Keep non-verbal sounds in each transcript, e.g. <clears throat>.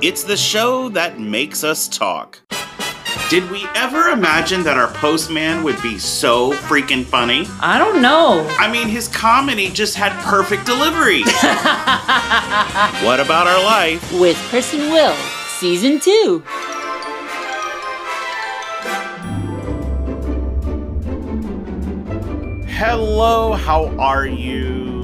It's the show that makes us talk. Did we ever imagine that our postman would be so freaking funny? I don't know. I mean, his comedy just had perfect delivery. <laughs> what about our life? With Chris and Will, season two. Hello, how are you?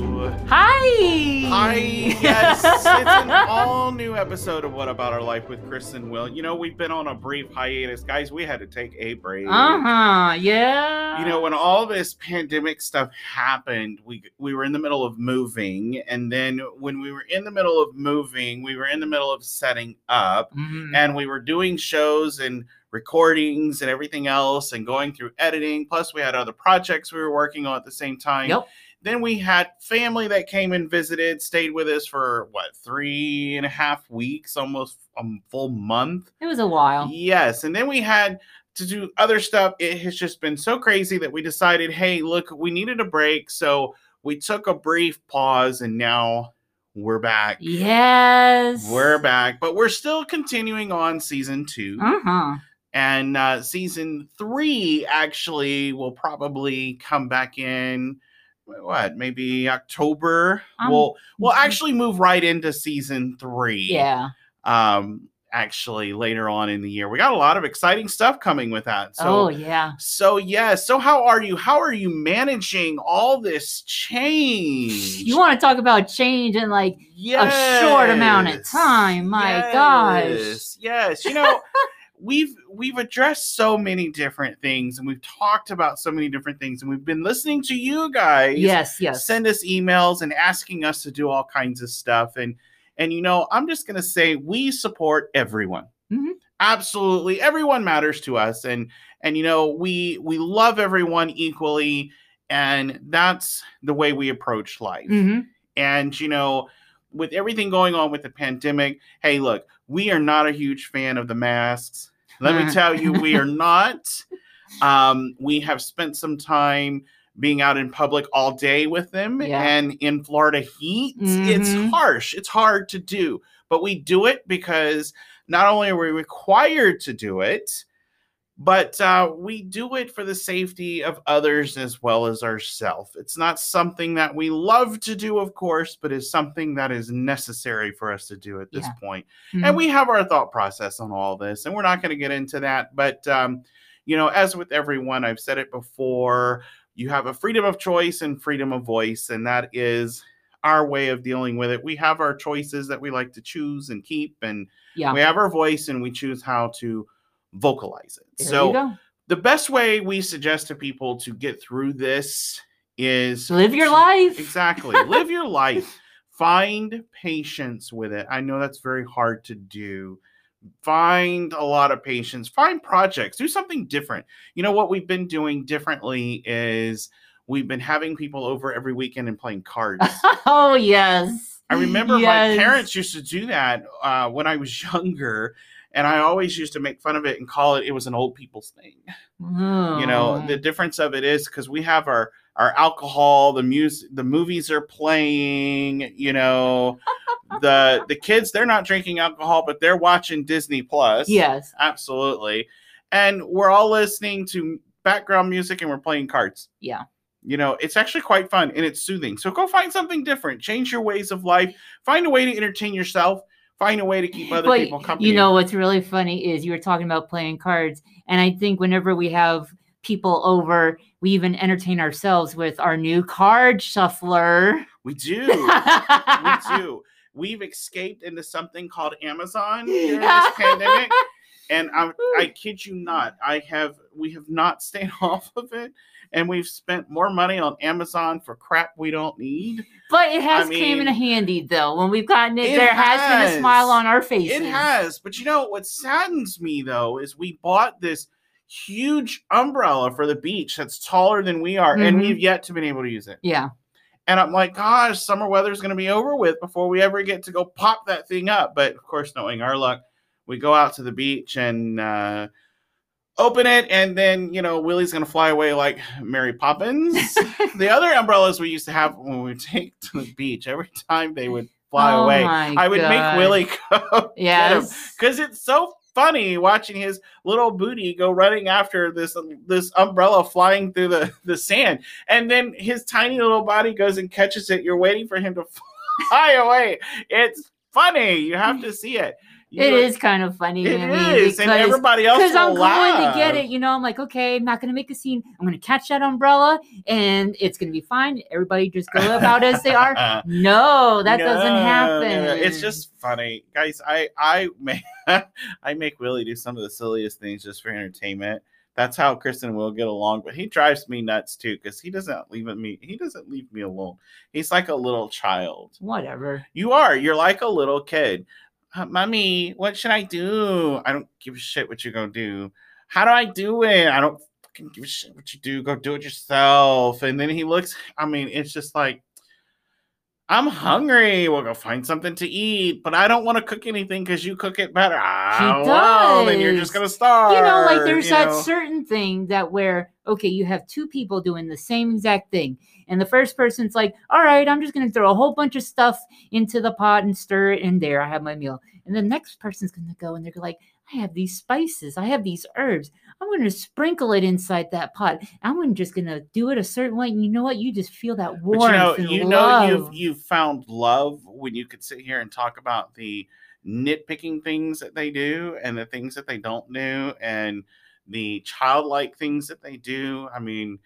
Hi. Hi, yes, it's an all new episode of What About Our Life with Chris and Will. You know, we've been on a brief hiatus, guys. We had to take a break. Uh huh. Yeah. You know, when all this pandemic stuff happened, we we were in the middle of moving, and then when we were in the middle of moving, we were in the middle of setting up, Mhm. and we were doing shows and recordings and everything else, and going through editing. Plus, we had other projects we were working on at the same time. Yep. Then we had family that came and visited, stayed with us for what three and a half weeks, almost a full month. It was a while. Yes, and then we had to do other stuff. It has just been so crazy that we decided, hey, look, we needed a break, so we took a brief pause, and now we're back. Yes. We're back, but we're still continuing on season two, Uh huh. and uh, season three actually will probably come back in. What maybe October? Um, we'll we'll actually move right into season three Yeah. um actually later on in the year. We got a lot of exciting stuff coming with that. So oh yeah. so yeah, so how are you? How are you managing all this change? You want to talk about change in like a short amount of time? My gosh. Yes, Yes. You know, <laughs> we've we've addressed so many different things and we've talked about so many different things and we've been listening to you guys Yes. Yes. send us emails and asking us to do all kinds of stuff and and you know i'm just going to say we support everyone Mhm. absolutely everyone matters to us and and you know we we love everyone equally and that's the way we approach life hmm and you know with everything going on with the pandemic hey look we are not a huge fan of the masks let me <laughs> tell you we are not um, we have spent some time being out in public all day with them Yeah. and in florida heat Mhm. it's harsh it's hard to do but we do it because not only are we required to do it but uh, we do it for the safety of others as well as ourselves. It's not something that we love to do, of course, but is something that is necessary for us to do at this Yeah. point. Mhm. And we have our thought process on all this, and we're not going to get into that. But, um, you know, as with everyone, I've said it before, you have a freedom of choice and freedom of voice, and that is our way of dealing with it. We have our choices that we like to choose and keep, and yeah. we have our voice, and we choose how to vocalize it. There so, the best way we suggest to people to get through this is Live your to- life. Exactly. Live your <laughs> life. Find patience with it. I know that's very hard to do. Find a lot of patience. Find projects. Do something different. You know what we've been doing differently is we've been having people over every weekend and playing cards. <laughs> oh yes. I remember Yes. my parents used to do that uh, when I was <laughs> younger, and I always used to make fun of it and call it it was an old people's thing. You know, Oh. the difference of it is because we have our our alcohol, the music, the movies are playing. You know, <laughs> the the kids they're not drinking alcohol, but they're watching Disney Plus. yes. absolutely, and we're all listening to background music and we're playing cards. Yeah. You know, it's actually quite fun and it's soothing. So go find something different. Change your ways of life. Find a way to entertain yourself. Find a way to keep other But people company. you know what's really funny is you were talking about playing cards, and I think whenever we have people over, we even entertain ourselves with our new card shuffler. we do. <laughs> we do. We've escaped into something called Amazon <laughs> during this pandemic, and I, I <laughs> kid you not, I have we have not stayed off of it, and we've spent more money on Amazon for crap we don't need. But it has I came in handy though. When we've gotten it, it there has been a smile on our faces. It has, but you know what saddens me though is we bought this huge umbrella for the beach that's taller than we are, and Mhm. we've yet to been able to use it. Yeah. And I'm like, gosh, summer weather's going to be over with before we ever get to go pop that thing up. But of course, knowing our luck, we go out to the beach and uh, open it, and then you know Willie's going to fly away like Mary Poppins. <laughs> the other umbrellas we used to have when we take to the beach, every time they would fly Oh away. I would make God. Willie <laughs> go Yes. because it's so funny watching his little booty go running after this this umbrella flying through the the sand, and then his tiny little body goes and catches it. You're waiting for him to <laughs> fly away. It's funny. You have to see it. It is kind of funny. It to me is, and everybody else because I'm will going to get it. You know, I'm like, okay, I'm not going to make a scene. I'm going to catch that umbrella, and it's going to be fine. Everybody just go about as they are. <laughs> No, that doesn't No, no, happen. It's just funny, guys. I I make <laughs> I make Willie do some of the silliest things just for entertainment. That's how Chris and Will get along, but he drives me nuts too because he doesn't leave me. He doesn't leave me alone. He's like a little child. whatever. You are. You're like a little kid. Mommy, what should I do? I don't give a shit what you're gonna do. How do I do it? I don't fucking give a shit what you do. Go do it yourself. And then he looks. I mean, it's just like. I'm hungry. We'll go find something to eat, but I don't want to cook anything because you cook it better. Ah, well, then you're just gonna starve. you know, like there's that know? certain thing that where okay, you have two people doing the same exact thing, and the first person's like, "All right, I'm just gonna throw a whole bunch of stuff into the pot and stir it in there. I have my meal." And the next person's gonna go and they're like, "I have these spices. I have these herbs. I'm gonna sprinkle it inside that pot. I'm just gonna do it a certain way." And you know what? You just feel that warmth But you know, you know, you've you've found love when you could sit here and talk about the nitpicking things that they do and the things that they don't do and the childlike things that they do. I mean,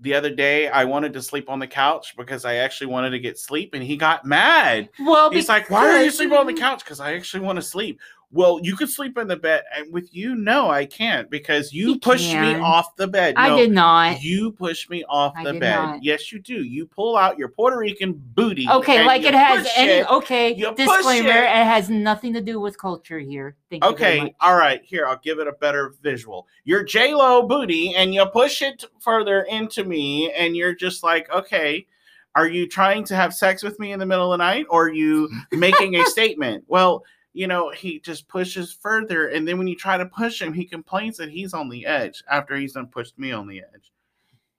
the other day I wanted to sleep on the couch because I actually wanted to get sleep, and he got mad. well, He's like, "Why are you sleeping on the <laughs> couch?" Because I actually want to sleep. Well, you could sleep in the bed, and with you, no, I can't because you You pushed me off the bed. I did not. you push me off I the bed. not. Yes, you do. You pull out your Puerto Rican booty. Okay, like it has any it. okay You disclaimer. it. It. has nothing to do with culture here. Thank you. very Okay, all right. Here, I'll give it a better visual. Your J Lo booty, and you push it further into me, and you're just like, okay, are you trying to have sex with me in the middle of the night, or are you <laughs> making a statement? Well, you know, he just pushes further, and then when you try to push him, he complains that he's on the edge after he's done pushed me on the edge.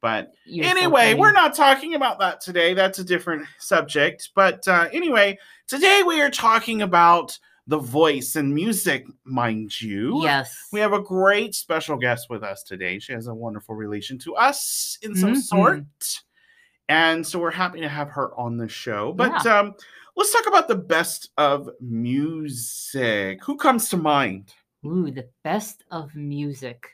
But You're anyway, funny. we're not talking about that today. That's a different subject. But uh, anyway, today we are talking about the voice and music, mind you. Yes. We have a great special guest with us today. She has a wonderful relation to us in some Mhm. sort. And so we're happy to have her on the show. But um, let's talk about the best of music. Who comes to mind? Ooh, the best of music.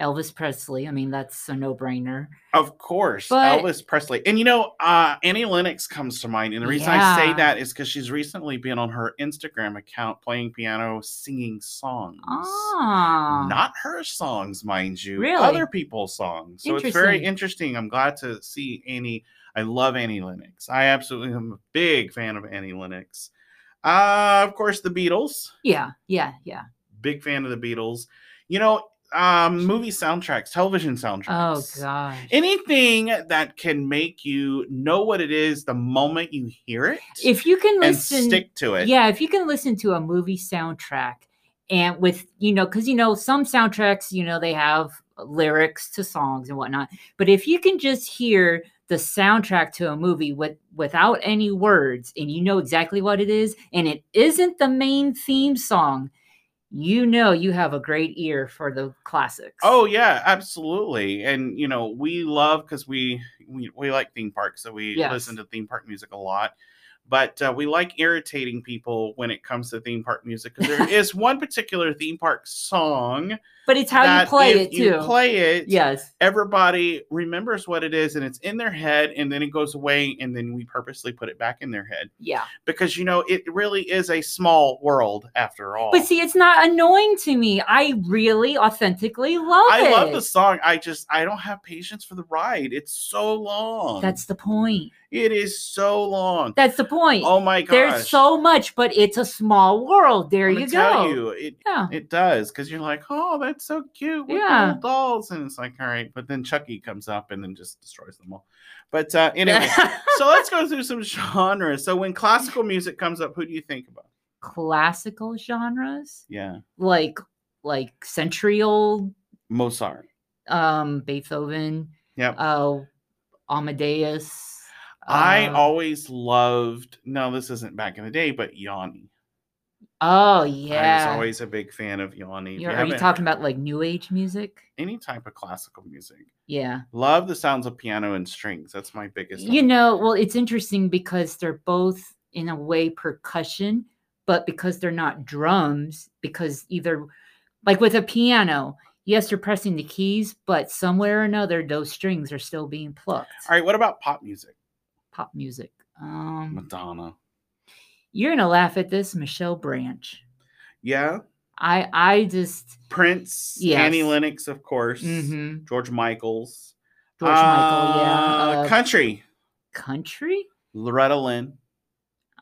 Elvis Presley. I mean, that's a no-brainer. Of course, But- Elvis Presley. And you know, uh, Annie Lennox comes to mind. And the reason I say that is because she's recently been on her Instagram account playing piano, singing songs. Ah. Not her songs, mind you. Really? Other people's songs. So it's very interesting. I'm glad to see Annie. I love Annie Lennox. I absolutely am a big fan of Annie Lennox. Uh, of course, the Beatles. Yeah, yeah, yeah. Big fan of the Beatles. You know, um, movie soundtracks, television soundtracks. Oh gosh. anything that can make you know what it is the moment you hear it If you can and listen stick to it. Yeah, if you can listen to a movie soundtrack and with, you know, because, you know, some soundtracks, you know, they have lyrics to songs and whatnot. But if you can just hear the soundtrack to a movie with without any words and you know exactly what it is and it isn't the main theme song, you know you have a great ear for the classics. Oh yeah, absolutely. And you know, we love because we, we we like theme parks, so we Yes. listen to theme park music a lot. But uh, we like irritating people when it comes to theme park music because there <laughs> is one particular theme park song but it's how you play it you play it, yes. everybody remembers what it is and it's in their head, and then it goes away, and then we purposely put it back in their head Yeah. because you know it really is a small world after all. But see, it's not annoying to me. I really authentically love I it. love the song. I just I don't have patience for the ride. It's so long. That's the point. it is so long. That's the point. oh my gosh. There's so much, but it's a small world. There you go. you, it Yeah. it does because you're like, oh, that's so cute with Yeah. little dolls, and it's like, all right, but then Chucky comes up and then just destroys them all. But uh, <laughs> anyway, so let's go through some genres. So when classical music comes up, who do you think about? Classical genres, Yeah, like like century old, Mozart. um, Beethoven, Yep. uh, Amadeus. I Uh, always loved. No, this isn't back in the day, but Yanni. Oh yeah. I was always a big fan of Yanni. You're, you are you talking about like new age music? any type of classical music? Yeah. Love the sounds of piano and strings. That's my biggest. You know, well, it's interesting because they're both in a way percussion, but because they're not drums, because either like with a piano, yes, you're pressing the keys, but somewhere or another, those strings are still being plucked. All right, what about pop music? Pop music. Um, Madonna. You're gonna laugh at this, Michelle Branch. Yeah, I I just Prince, Annie Lennox, of course, mhm. George Michaels, George Michael, yeah. Uh, Uh, country, country. Loretta Lynn,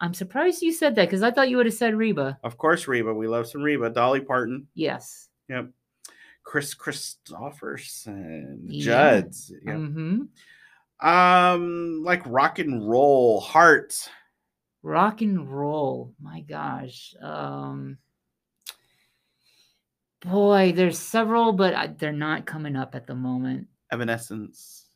I'm surprised you said that because I thought you would have said Reba. of course, Reba. We love some Reba. Dolly Parton. Yes. Yep. Kris Kristofferson, Yeah. Judd's. Yep. hmm Um, like rock and roll, Heart. Rock and roll. My gosh. Um boy, there's several, but I, they're not coming up at the moment. Evanescence.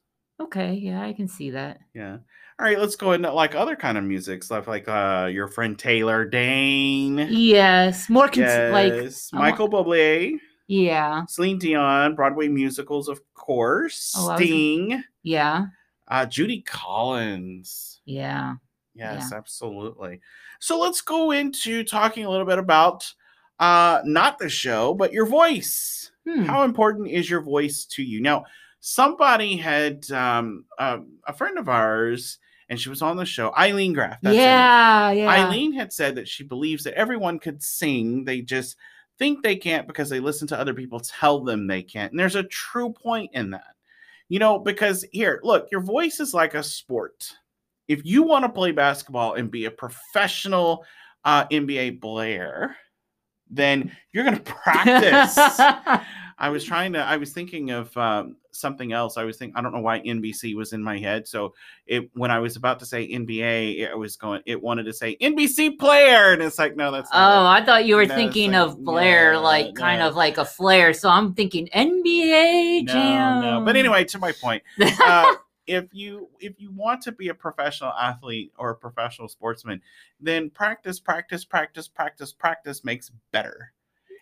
Okay, yeah, I can see that. Yeah. All right, let's go into like other kind of music stuff, like uh your friend Taylor Dayne. Yes, more cons- like Yes, wa- Michael Bublé, yeah, Celine Dion, Broadway musicals, of course. Oh, I was- Sting, yeah, uh, Judy Collins. yeah. Yes, absolutely. So let's go into talking a little bit about uh not the show, but your voice. Hmm. How important is your voice to you? Now, somebody had um uh, a friend of ours, and she was on the show, Eileen Graff. that's yeah, yeah. Eileen had said that she believes that everyone could sing. They just think they can't because they listen to other people tell them they can't. And there's a true point in that. You know, because here, look, your voice is like a sport. If you want to play basketball and be a professional uh, NBA player, then you're going <laughs> to practice. <laughs> I was trying to. I was thinking of um, something else. I was thinking. I don't know why NBC was in my head. So it when I was about to say NBA, it was going. It wanted to say NBC player, and it's like, no, that's. Oh, it. I thought you were No, thinking like, of Blair, no, like kind of like a flare. So I'm thinking NBA no, jam. no. But anyway, to my point, <laughs> uh, if you if you want to be a professional athlete or a professional sportsman, then practice, practice, practice, practice, practice makes better.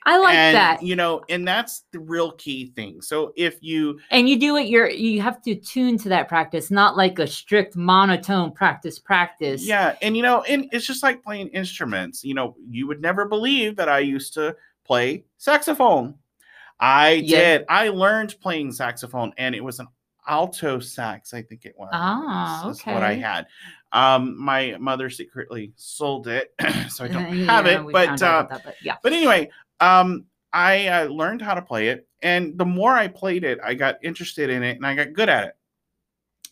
I like and, that. You know, and that's the real key thing. So if you and you do it you're you have to tune to that practice not like a strict monotone practice practice Yeah, and you know, and it's just like playing instruments. You know, you would never believe that I used to play saxophone. I Yeah. did. I learned playing saxophone, and it was an alto sax. I think it was. Ah, is what I had. Um, my mother secretly sold it, <clears throat> so I don't <laughs> Uh, have it. But uh, that, but yeah but anyway, um, I uh, learned how to play it, and the more I played it, I got interested in it, and I got good at it.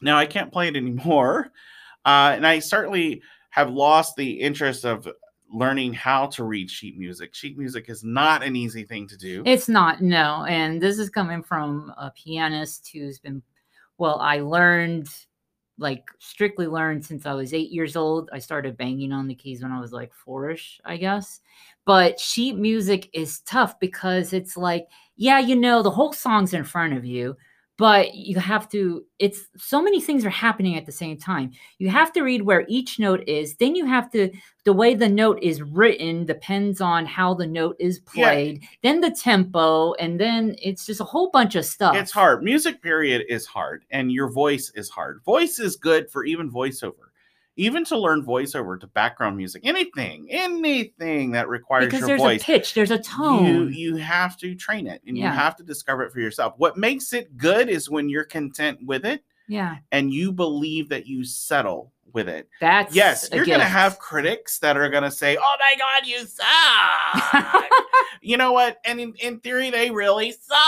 Now I can't play it anymore, <laughs> uh, and I certainly have lost the interest of learning how to read sheet music. Sheet music is not an easy thing to do. it's not no and this is coming from a pianist who's been well i learned like strictly learned since i was eight years old. I started banging on the keys when i was like fourish i guess. But sheet music is tough because it's like yeah you know the whole song's in front of you but you have to it's so many things are happening at the same time you have to read where each note is then you have to the way the note is written depends on how the note is Yeah. played then the tempo and then it's just a whole bunch of stuff It's hard. Music, period, is hard, and your voice is hard. Voice is good for even voiceover, even to learn voiceover to background music. Anything, anything that requires because your there's voice. a pitch there's a tone You you have to train it, and you have to discover it for yourself. What makes it good is when you're content with it, yeah and you believe that you settle with it. that's Yes, you're going to have critics that are going to say, "Oh my God, you suck." <laughs> you know what? And in, in theory, they really suck.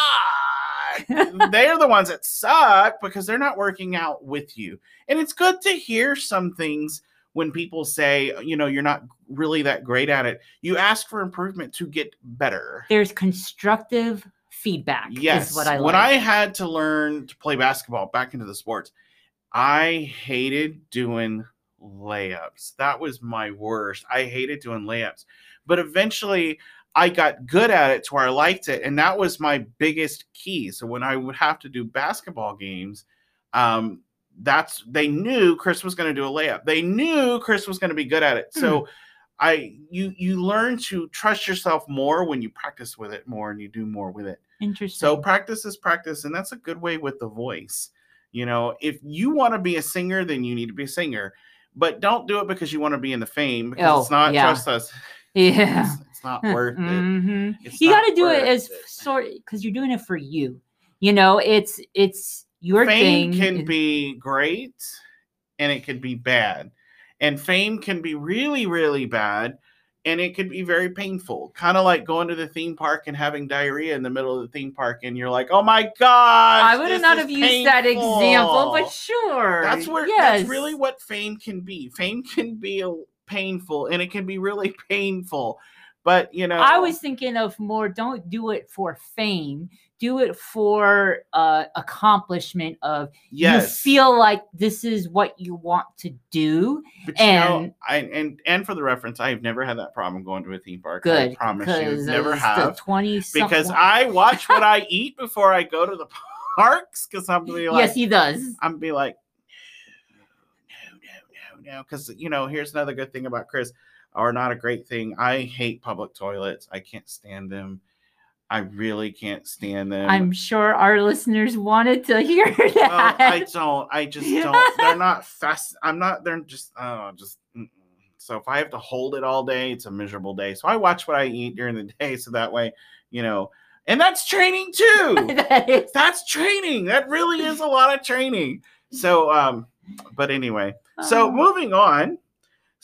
<laughs> they're the ones that suck because they're not working out with you. And it's good to hear some things when people say, you know, you're not really that great at it. You ask for improvement to get better. there's constructive feedback Yes. is what i like when I had to learn to play basketball back into the sports, I hated doing layups. That was my worst. I hated doing layups. But eventually I got good at it to where I liked it. And that was my biggest key. So when I would have to do basketball games, um, that's they knew Chris was going to do a layup. They knew Chris was going to be good at it. Hmm. So I you you learn to trust yourself more when you practice with it more and you do more with it. Interesting. So practice is practice, and that's a good way with the voice. You know, if you want to be a singer, then you need to be a singer. But don't do it because you want to be in the fame because it's Oh, not yeah. trust us. <laughs> yeah. It's, it's not worth it. Mhm. It's You got to do it as it. sort because you're doing it for you. You know, it's it's your fame thing. can be great and it can be bad. And fame can be really, really bad and it could be very painful. Kind of like going to the theme park and having diarrhea in the middle of the theme park and you're like, oh my God. I would not have used that example, but sure. that's where yes. that's really what fame can be. Fame can be a, painful and it can be really <laughs> painful. But you know I was thinking of more. Don't do it for fame. Do it for uh, accomplishment of yes you feel like this is what you want to do. But you know, And- I and and for the reference, I've never had that problem going to a theme park. Good, I promise you, never have. twenty Because I watch what I <laughs> eat before I go to the parks. Because I'm gonna be like, yes, he does. I'm gonna be like, no, no, no, no. Because you know, here's another good thing about Chris, or not a great thing. I hate public toilets. I can't stand them. I really can't stand them. I'm sure our listeners wanted to <laughs> hear well, that. I don't. I just <laughs> don't. They're not fast. I'm not. They're just. Oh, just. mm-mm. So if I have to hold it all day, it's a miserable day. So I watch what I eat during the <laughs> day, so that way, you know, and that's training too. that is that's training. That really is a lot of training. So, um, but anyway, so Oh. moving on.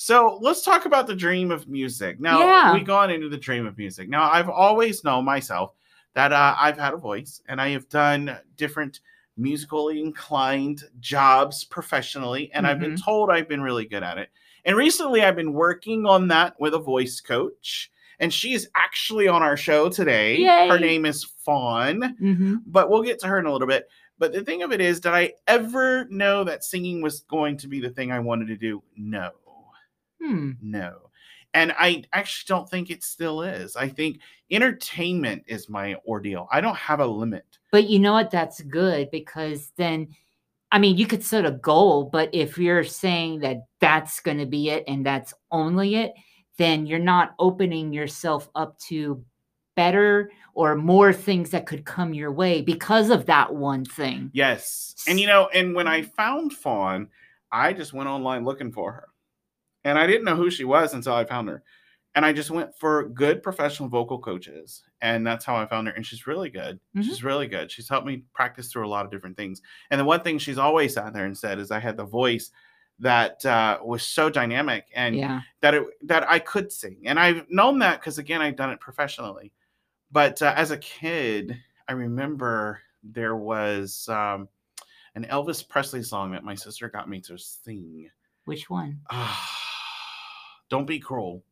So let's talk about the dream of music. Now Yeah. we gone into the dream of music. Now I've always known myself that uh, I've had a voice and I have done different musically inclined jobs professionally, and I've been Mm-hmm. told I've been really good at it. And recently I've been working on that with a voice coach, and she is actually on our show today. Her name is Fawn Mhm. but we'll get to her in a little bit. But the thing of it is, did I ever know that singing was going to be the thing I wanted to do? No, Hmm. no. And I actually don't think it still is. I think entertainment is my ordeal. I don't have a limit. But you know what? That's good because then, I mean, you could set a goal, but if you're saying that that's going to be it and that's only it, then you're not opening yourself up to better or more things that could come your way because of that one thing. Yes. And you know, and when I found Fawn, I just went online looking for her. And I didn't know who she was until I found her. And I just went for good professional vocal coaches. And that's how I found her. And she's really good. Mhm. She's really good. She's helped me practice through a lot of different things. And the one thing she's always sat there and said is I had the voice that uh, was so dynamic and Yeah. that it that I could sing. And I've known that because again I've done it professionally. But uh, as a kid, I remember there was um, an Elvis Presley song that my sister got me to sing. Which one? Don't be cruel.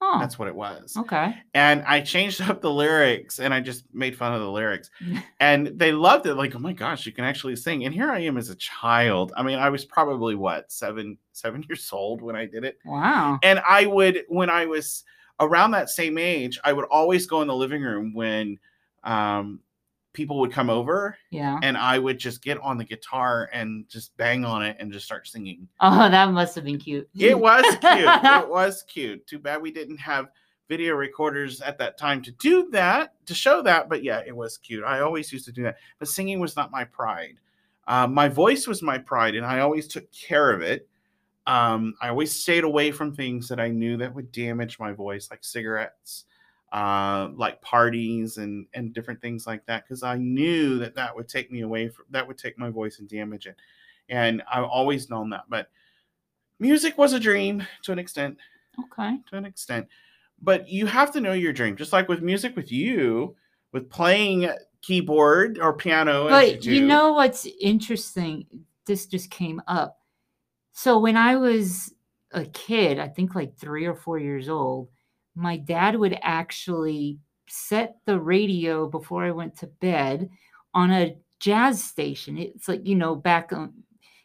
Oh, That's what it was. okay. And I changed <laughs> up the lyrics and I just made fun of the lyrics. <laughs> And they loved it. Like, oh my gosh, you can actually sing. And here I am as a child. I mean, I was probably what, seven, seven <laughs> years old when I did it. Wow. And I would, when I was around that same age, I would always go in the living room when um, people would come over Yeah. and I would just get on the guitar and just bang on it and just start singing. Oh, that must have been cute. It was <laughs> cute. it was cute. Too bad we didn't have video recorders at that time to do that, to show that. But yeah, it was cute. I always used to do that. But singing was not my pride. Uh, my voice was my pride, and I always took care of it. Um, I always stayed away from things that I knew that would damage my voice, like cigarettes, uh, like parties, and and different things like that, because I knew that that would take me away from that would take my voice and damage it. And I've always known that. But music was a dream to an extent Okay. to an extent but you have to know your dream just like with music with you with playing keyboard or piano But you, you know what's interesting? This just came up. So when I was a kid, I think like three or four years old, my dad would actually set the radio before I went to bed on a jazz station. It's like, you know, back on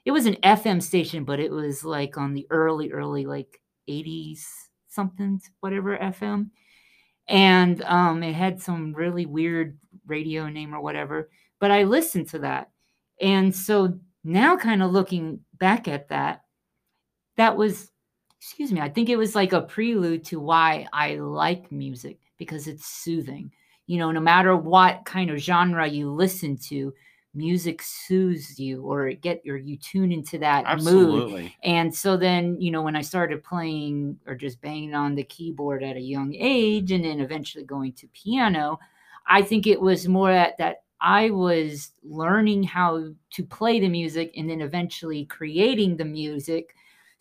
it was an FM station, but it was like on the early, early like 80s something, whatever FM. And um, it had some really weird radio name or whatever. But I listened to that. And so now kind of looking back at that, that was, excuse me, I think it was like a prelude to why I like music because it's soothing. You know, no matter what kind of genre you listen to, music soothes you or get or you tune into that Absolutely. mood. And so then, you know, when I started playing or just banging on the keyboard at a young age and then eventually going to piano, I think it was more that that I was learning how to play the music and then eventually creating the music.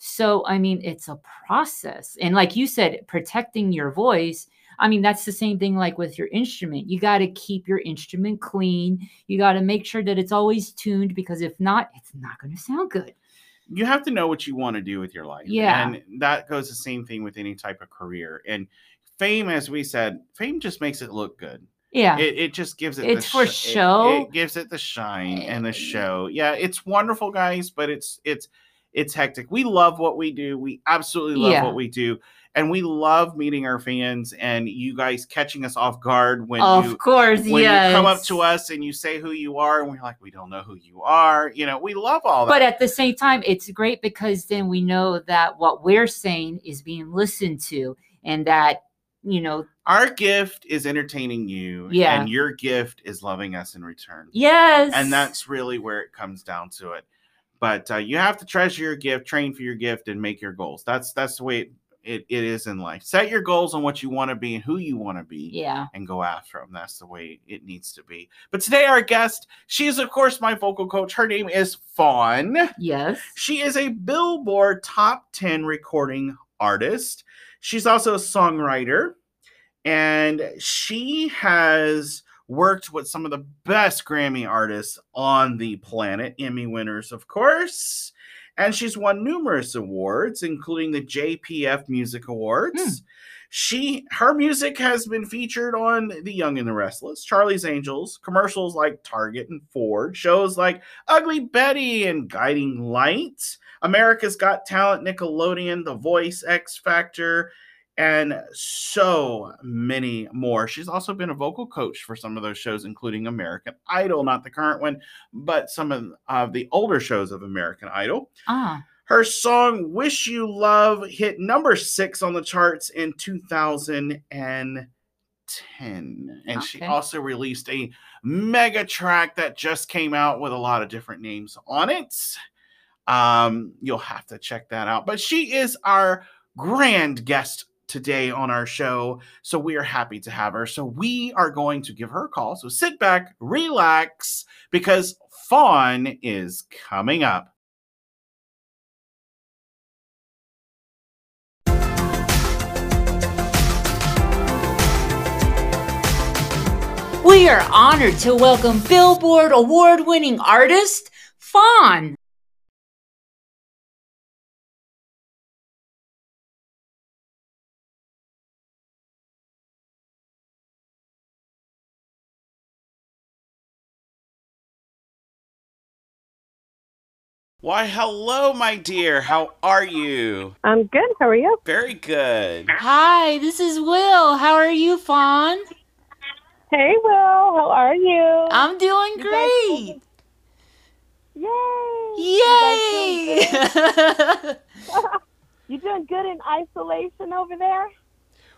So, I mean, it's a process. And like you said, protecting your voice. I mean, that's the same thing like with your instrument. You got to keep your instrument clean. You got to make sure that it's always tuned because if not, it's not going to sound good. You have to know what you want to do with your life. Yeah. And that goes the same thing with any type of career. And fame, as we said, fame just makes it look good. Yeah. It, it just gives it It's the for sh- it- show. It, gives it the shine and the Eh. show. Yeah, it's wonderful, guys, but it's it's it's hectic. We love what we do. We absolutely love Yeah. what we do, and we love meeting our fans and you guys catching us off guard when of you course, when yes. you come up to us and you say who you are, and we're like, we don't know who you are. You know, we love all that. But at the same time, it's great because then we know that what we're saying is being listened to and that, you know, our gift is entertaining you, Yeah. and your gift is loving us in return. yes. and that's really where it comes down to it but uh, you have to treasure your gift train for your gift and make your goals. That's that's the way it, it, it is in life. Set your goals on what you want to be and who you want to be yeah. and go after them that's the way it needs to be. But today our guest she is of course my vocal coach. Her name is fawn. Yes. she is a billboard top 10 recording artist. She's also a songwriter. And she has worked with some of the best Grammy artists on the planet, Emmy winners, of course. And she's won numerous awards, including the JPF Music Awards. Hmm. She her music has been featured on The Young and the Restless, Charlie's Angels, commercials like Target and Ford, shows like Ugly Betty and Guiding Light, America's Got Talent, Nickelodeon, The Voice, X Factor, and so many more. She's also been a vocal coach for some of those shows, including American Idol, not the current one, but some of uh, the older shows of American Idol. Ah. Her song Wish You Love hit number six on the charts in 2010. And she also released a mega track that just came out with a lot of different names on it. Um, you'll have to check that out. But she is our grand guest today on our show. So we are happy to have her. So we are going to give her a call. So sit back, relax, because Fawn is coming up. We are honored to welcome Billboard award winning artist, Fawn. Why, hello, my dear. How are you? I'm good. How are you? Very good. Hi, this is Will. How are you, Fawn? Hey, Will. How are you? I'm doing You great. Yay! Guys doing Yay! good? <laughs> <laughs> You doing good in isolation over there?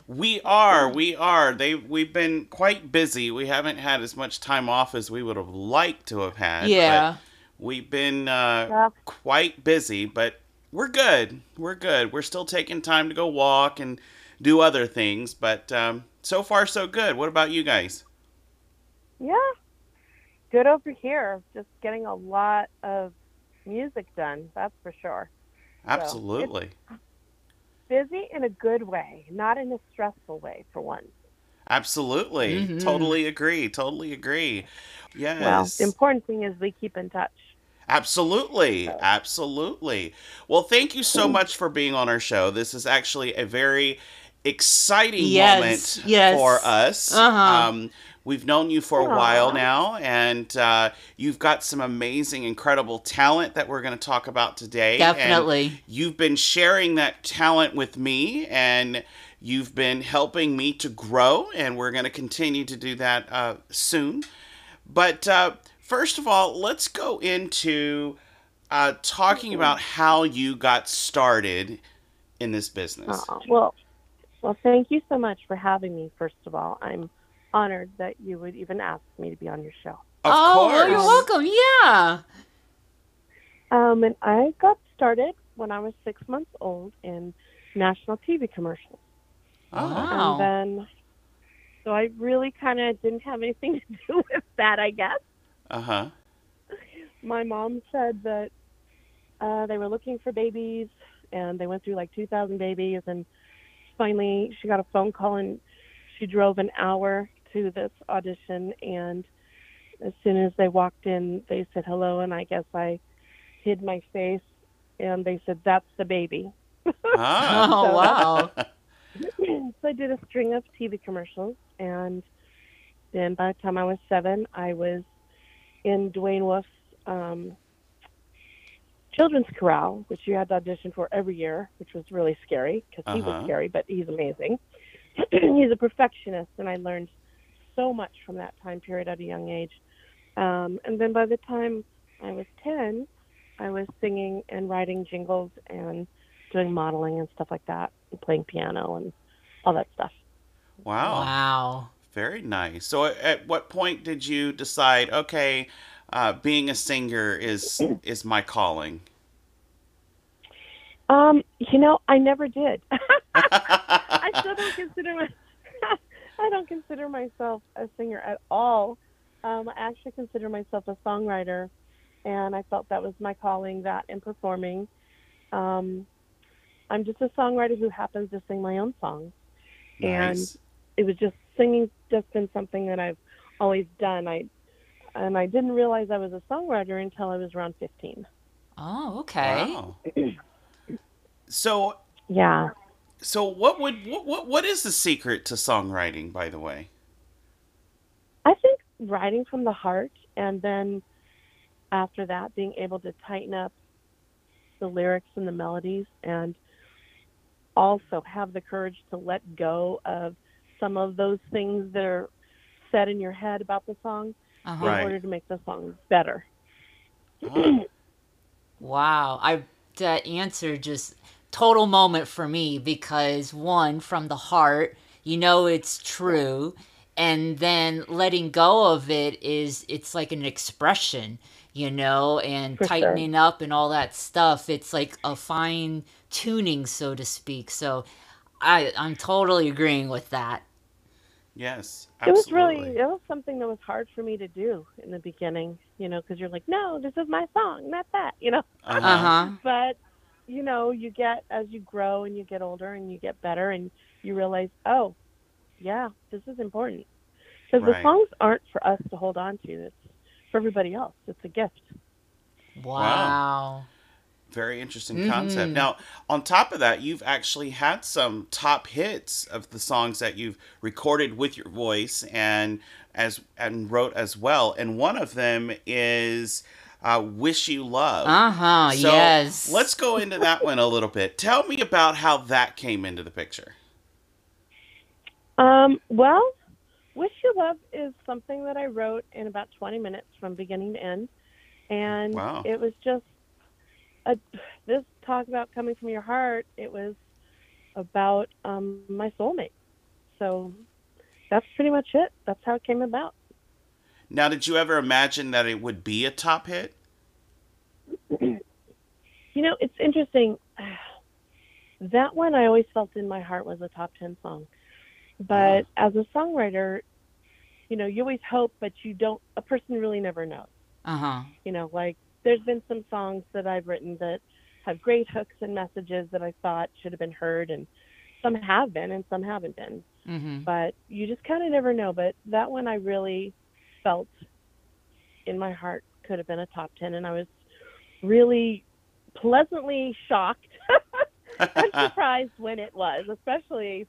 We are, we are. They we've been quite busy. We haven't had as much time off as we would have liked to have had. yeah. but we've been uh, Yeah. quite busy, but we're good. We're good. We're still taking time to go walk and do other things, but um, so far so good. What about you guys? Yeah. Good over here. Just getting a lot of music done. That's for sure. Absolutely. Busy in a good way, not in a stressful way, for once. Absolutely. Mhm. Totally agree. Totally agree. Yes. Well, the important thing is we keep in touch. Absolutely. Absolutely. Well, thank you so much for being on our show. This is actually a very exciting Yes, moment yes. for us. Uh-huh. Um, we've known you for a while now, and uh, you've got some amazing, incredible talent that we're going to talk about today. And Definitely. you've been sharing that talent with me, and you've been helping me to grow, and we're going to continue to do that uh, soon. But uh, first of all, let's go into uh, talking Mhm. about how you got started in this business. Uh, well, well, thank you so much for having me. First of all, I'm honored that you would even ask me to be on your show. Of oh, well, you're welcome. Yeah. Um, and I got started when I was six months old in national TV commercials. Oh. Wow. And then, so I really kind of didn't have anything <laughs> to do with that, I guess. Uh huh. My mom said that uh, they were looking for babies and they went through like 2,000 babies. And finally, she got a phone call and she drove an hour to this audition. And as soon as they walked in, they said hello. And I guess I hid my face and they said, That's the baby. Ah. <laughs> Oh, wow. <laughs> so I did a string of TV commercials, and then by the time I was seven, I was in Duain Wolfe's um, children's chorale, which you had to audition for every year, which was really scary because he Uh-huh. was scary, but he's amazing. <clears throat> he's a perfectionist, and I learned so much from that time period at a young age. Um, and then by the time I was 10, I was singing and writing jingles and doing modeling and stuff like that, and playing piano and all that stuff. Wow. Wow. Very nice. So, at what point did you decide, okay, uh, being a singer is <clears throat> is my calling? Um, you know, I never did. <laughs> I <laughs> still don't consider my, <laughs> I don't consider myself a singer at all. Um, I actually consider myself a songwriter, and I felt that was my calling. That and performing. Um, I'm just a songwriter who happens to sing my own songs. And nice. It was just singing just been something that I've always done. I and I didn't realize I was a songwriter until I was around 15. Oh, okay. Wow. <clears throat> So, Yeah. so what would what, what what is the secret to songwriting, by the way? I think writing from the heart and then after that being able to tighten up the lyrics and the melodies and also have the courage to let go of some of those things that are said in your head about the song Uh-huh. Right. in order to make the song better. Ah, <clears throat> Wow. I that answer just total moment for me because one from the heart, you know it's true, and then letting go of it is it's like an expression, you know, and For sure. tightening up and all that stuff. It's like a fine tuning, so to speak. So I I'm totally agreeing with that. Yes, It was really it was something that was hard for me to do in the beginning, you know, because you're like, no, this is my song, not that, you know. Uh-huh. Uh-huh. But you know, you get as you grow and you get older and you get better and you realize, oh, yeah, this is important because Right. the songs aren't for us to hold on to; it's for everybody else. It's a gift. Wow. Very interesting concept. Mhm. Now, on top of that, you've actually had some top hits of the songs that you've recorded with your voice and as and wrote as well. And one of them is uh, "Wish You Love." Uh-huh. So yes. let's go into that one a little bit. Tell me about how that came into the picture. Um, well, "Wish You Love" is something that I wrote in about 20 minutes from beginning to end, and Wow. it was just a, this talk about coming from your heart. It was about um, my soulmate. So that's pretty much it. That's how it came about. Now, did you ever imagine that it would be a top hit? You know, it's interesting. <sighs> That one I always felt in my heart was a top 10 song. But as a songwriter, you know, you always hope, but you don't, a person really never knows. Uh-huh. You know, like there's been some songs that I've written that have great hooks and messages that I thought should have been heard, and some have been and some haven't been. Mm-hmm. But you just kind of never know. But that one I really felt in my heart could have been a top 10, and I was really pleasantly shocked <laughs> and surprised when it was, especially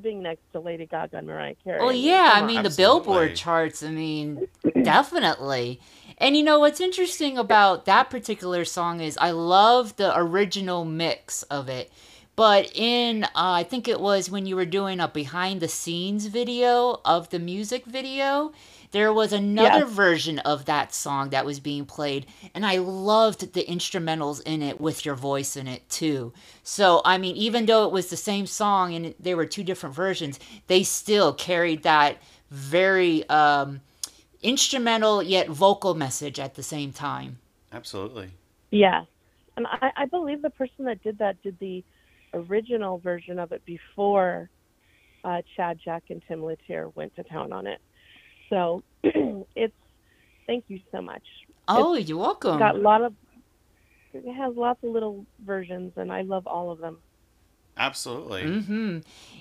being next to Lady Gaga and Mariah Carey. Well, yeah, come I on. mean the Absolutely. Billboard charts. I mean, <clears throat> definitely. And you know what's interesting about that particular song is I love the original mix of it But in, uh, I think it was when you were doing a behind the scenes video of the music video, there was another version of that song that was being played, and I loved the instrumentals in it with your voice in it too. So, I mean, even though it was the same song and there were two different versions, they still carried that very um, instrumental yet vocal message at the same time. Absolutely. Yes. And I, I believe the person that did that did the original version of it before uh, Chad, Jack, and Tim Letier went to town on it. So <clears throat> it's, thank you so much. Oh, you're welcome. Got a lot of, it has lots of little versions, and I love all of them. Absolutely. Mm-hmm.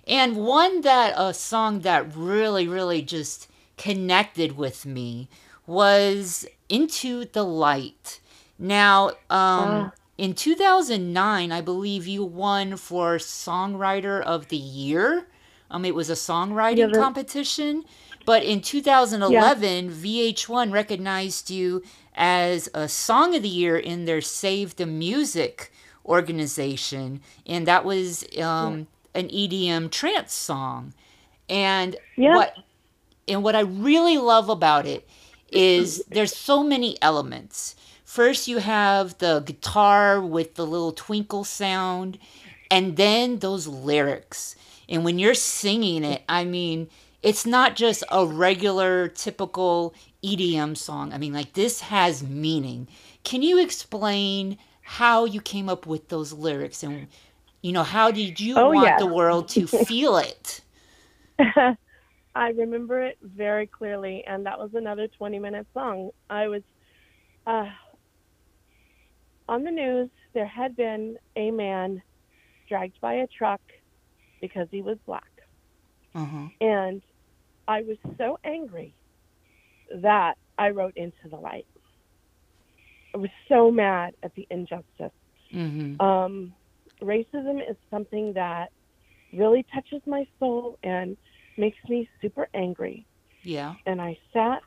And one that a song that really, really just connected with me was "Into the Light." Now, um, Ah. in 2009, I believe you won for Songwriter of the Year. Um, it was a songwriting Yeah, competition. But in 2011, VH1 recognized you as a Song of the Year in their Save the Music organization, and that was um, an EDM trance song. And Yeah. what and what I really love about it is there's so many elements. First, you have the guitar with the little twinkle sound, and then those lyrics. And when you're singing it, I mean, it's not just a regular, typical EDM song. I mean, like, this has meaning. Can you explain how you came up with those lyrics? And, you know, how did you Oh, want yes. the world to <laughs> feel it? <laughs> I remember it very clearly, and that was another 20 minute song. I was uh, on the news, there had been a man dragged by a truck because he was black. Uh-huh. And I was so angry that I wrote Into the Light. I was so mad at the injustice. Mm-hmm. Um, racism is something that really touches my soul and makes me super angry. Yeah. And I sat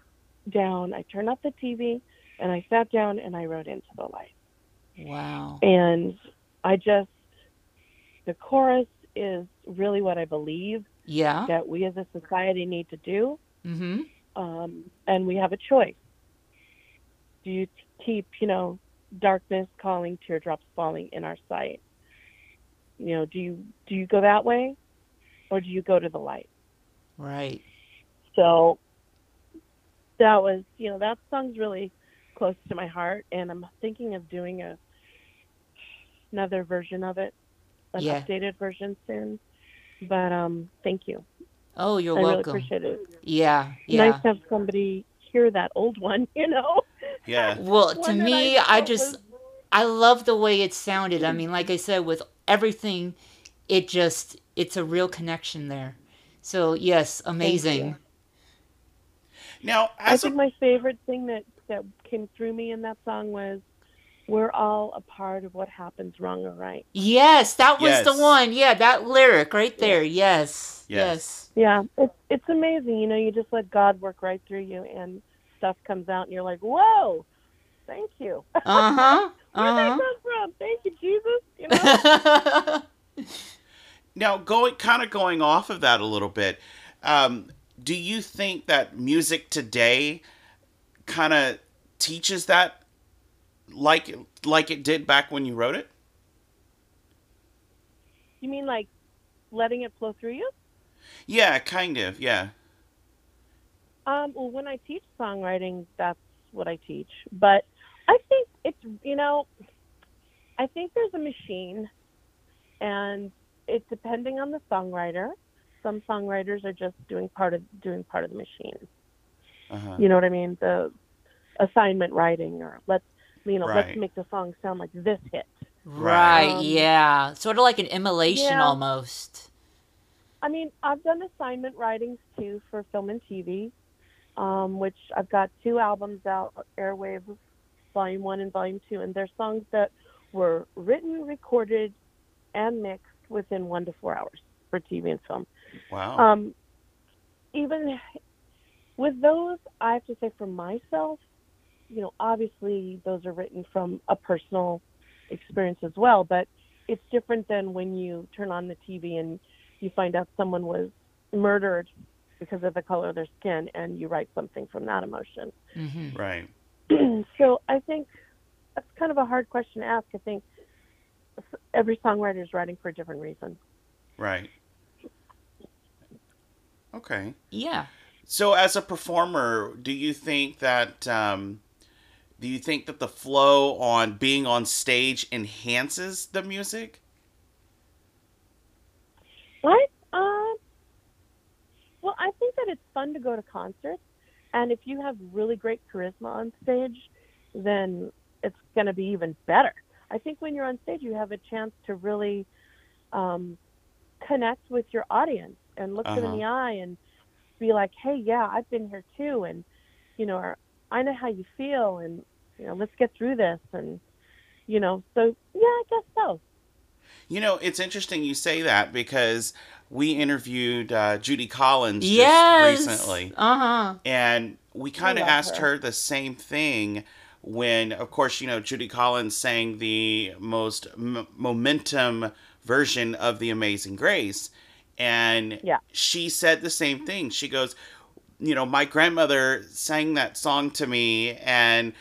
down, I turned off the TV, and I sat down and I wrote Into the Light. Wow. And I just, the chorus is really what I believe Yeah. that we as a society need to do. Mm-hmm. Um, and we have a choice. Do you keep, you know, darkness calling, teardrops falling in our sight? You know, do you do you go that way, or do you go to the light? Right. So that was, you know, that song's really close to my heart, and I'm thinking of doing a another version of it, an Yeah. updated version soon. But um, thank you. Oh, you're I really appreciate it. yeah. Yeah. Nice to have somebody hear that old one, <laughs> you know. Yeah. Well, to me, I felt just was- I love the way it sounded. I mean, like I said, with everything, it just it's a real connection there. So yes, amazing. Now, I as a, think my favorite thing that that came through me in that song was, "We're all a part of what happens wrong or right." Yes, that was Yes. the one. Yeah, that lyric right there. Yes. Yes. Yeah, it's it's amazing. You know, you just let God work right through you, and stuff comes out, and you're like, "Whoa, thank you." Uh huh. <laughs> Where did Uh that come from? Thank you, Jesus. You know. <laughs> now going kind of going off of that a little bit, um, do you think that music today kind of teaches that like like it did back when you wrote it? you mean like letting it flow through you? Yeah, kind of. Yeah. Um, well, when I teach songwriting, that's what I teach. But I think it's, you know, I think there's a machine, and it's depending on the songwriter. Some songwriters are just doing part of doing part of the machine. Uh-huh. You know what I mean? The assignment writing, or let's, you know, Right. let's make the song sound like this hit. right. Um, yeah. Sort of like an immolation yeah. almost. I mean, I've done assignment writings too for film and TV, um, which I've got two albums out, Airwave Volume 1 and Volume 2, and they're songs that were written, recorded, and mixed within one to four hours for TV and film. Wow. Um, even with those, I have to say for myself, you know, obviously those are written from a personal experience as well, but it's different than when you turn on the TV and you find out someone was murdered because of the color of their skin and you write something from that emotion. Mhm. Right. <clears throat> so I think that's kind of a hard question to ask. I think every songwriter is writing for a different reason. Right. Okay. Yeah. So, as a performer, do you think that um, do you think that the flow on being on stage enhances the music? What? Um, well, I think that it's fun to go to concerts, and if you have really great charisma on stage, then it's going to be even better. I think when you're on stage, you have a chance to really um, connect with your audience and look them Uh-huh. in the eye and be like, "Hey, yeah, I've been here too," and you know, or, I know how you feel, and you know, let's get through this, and you know, so yeah, I guess so. You know, it's interesting you say that because we interviewed uh, Judy Collins just Yes. recently. Uh huh. And we kind of asked her. her the same thing when, of course, you know, Judy Collins sang the most m- momentum version of The Amazing Grace. And Yeah. she said the same thing. She goes, you know, my grandmother sang that song to me, and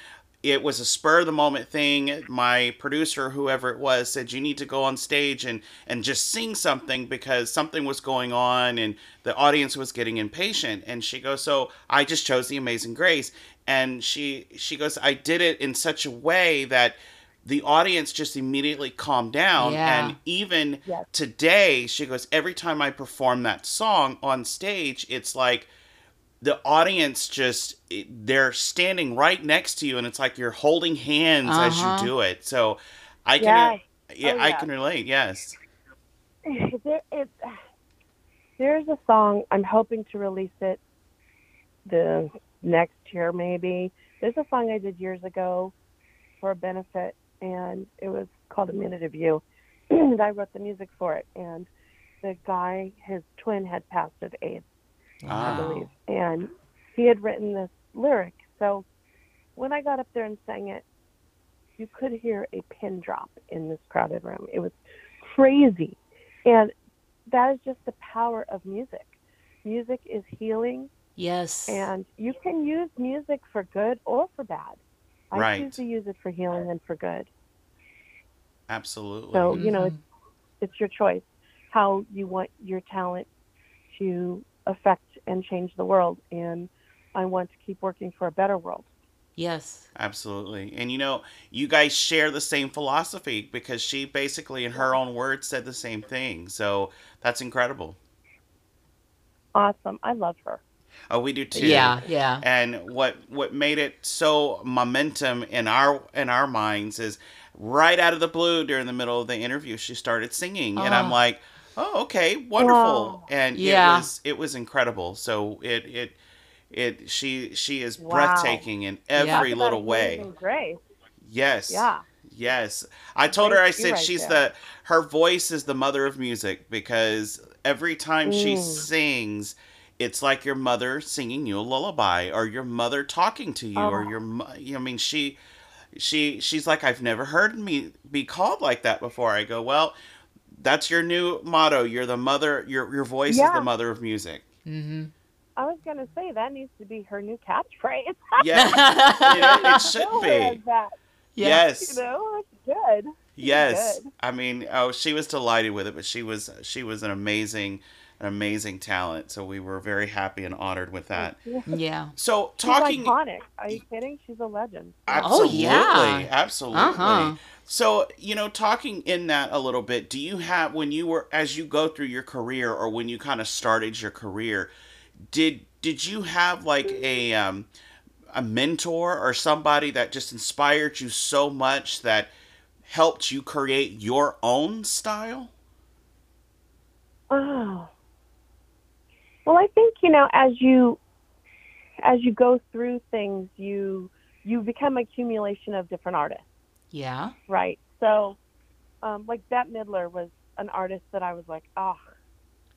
it was a spur of the moment thing. My producer, whoever it was, said you need to go on stage and and just sing something because something was going on and the audience was getting impatient. And she goes, so I just chose the Amazing Grace, and she she goes, I did it in such a way that the audience just immediately calmed down Yeah. and even Yes. today she goes every time i perform that song on stage it's like the audience just they're standing right next to you and it's like you're holding hands as Uh-huh. you do it so i can Yes. yeah Oh, i can relate yes <laughs> there, it, there's a song I'm hoping to release it the next year maybe. There's a song I did years ago for a benefit, and it was called "A Minute of You," <clears throat> and I wrote the music for it. And the guy, his twin, had passed of AIDS, Ah. I believe, and he had written this lyric. So when I got up there and sang it, you could hear a pin drop in this crowded room. It was crazy. And that is just the power of music. Music is healing, Yes. and you can use music for good or for bad. I Right. choose to use it for healing and for good. absolutely So, you know, Mhm. it's, it's your choice how you want your talent to affect and change the world. And I want to keep working for a better world. yes. absolutely and you know you guys share the same philosophy because she basically in her own words said the same thing so that's incredible Awesome. I love her. Oh we do too Yeah. Yeah. and what what made it so momentum in our in our minds is right out of the blue during the middle of the interview she started singing and i'm Oh. like oh okay wonderful Wow. and Yeah. it was it was incredible so it it it she she is Wow. breathtaking in every Talk about little way amazing Grace. yes Yeah. Yes. I told her I said right she's there. the her voice is the mother of music because every time she Mm. sings it's like your mother singing you a lullaby or your mother talking to you or Oh. you know, I mean she she she's like I've never heard me be called like that before. I go, "Well, that's your new motto. You're the mother your your voice is the mother of music." Mm-hmm. I was going to say that needs to be her new catchphrase. <laughs> Yeah. it, it <laughs> should No one has be. that. Yes. You know, it's good. Yes. good. I mean, oh, she was delighted with it, but she was she was an amazing an amazing talent. So we were very happy and honored with that. Yeah. So She's talking iconic. Are you kidding? She's a legend. Oh, absolutely, yeah. absolutely. Uh-huh. So, you know, talking in that a little bit, do you have when you were as you go through your career or when you kind of started your career, did did you have like a um a mentor or somebody that just inspired you so much that helped you create your own style? Oh. Well, I think you know as you as you go through things, you you become accumulation of different artists, Yeah. right? So, um, like Bette Midler was an artist that I was like, oh,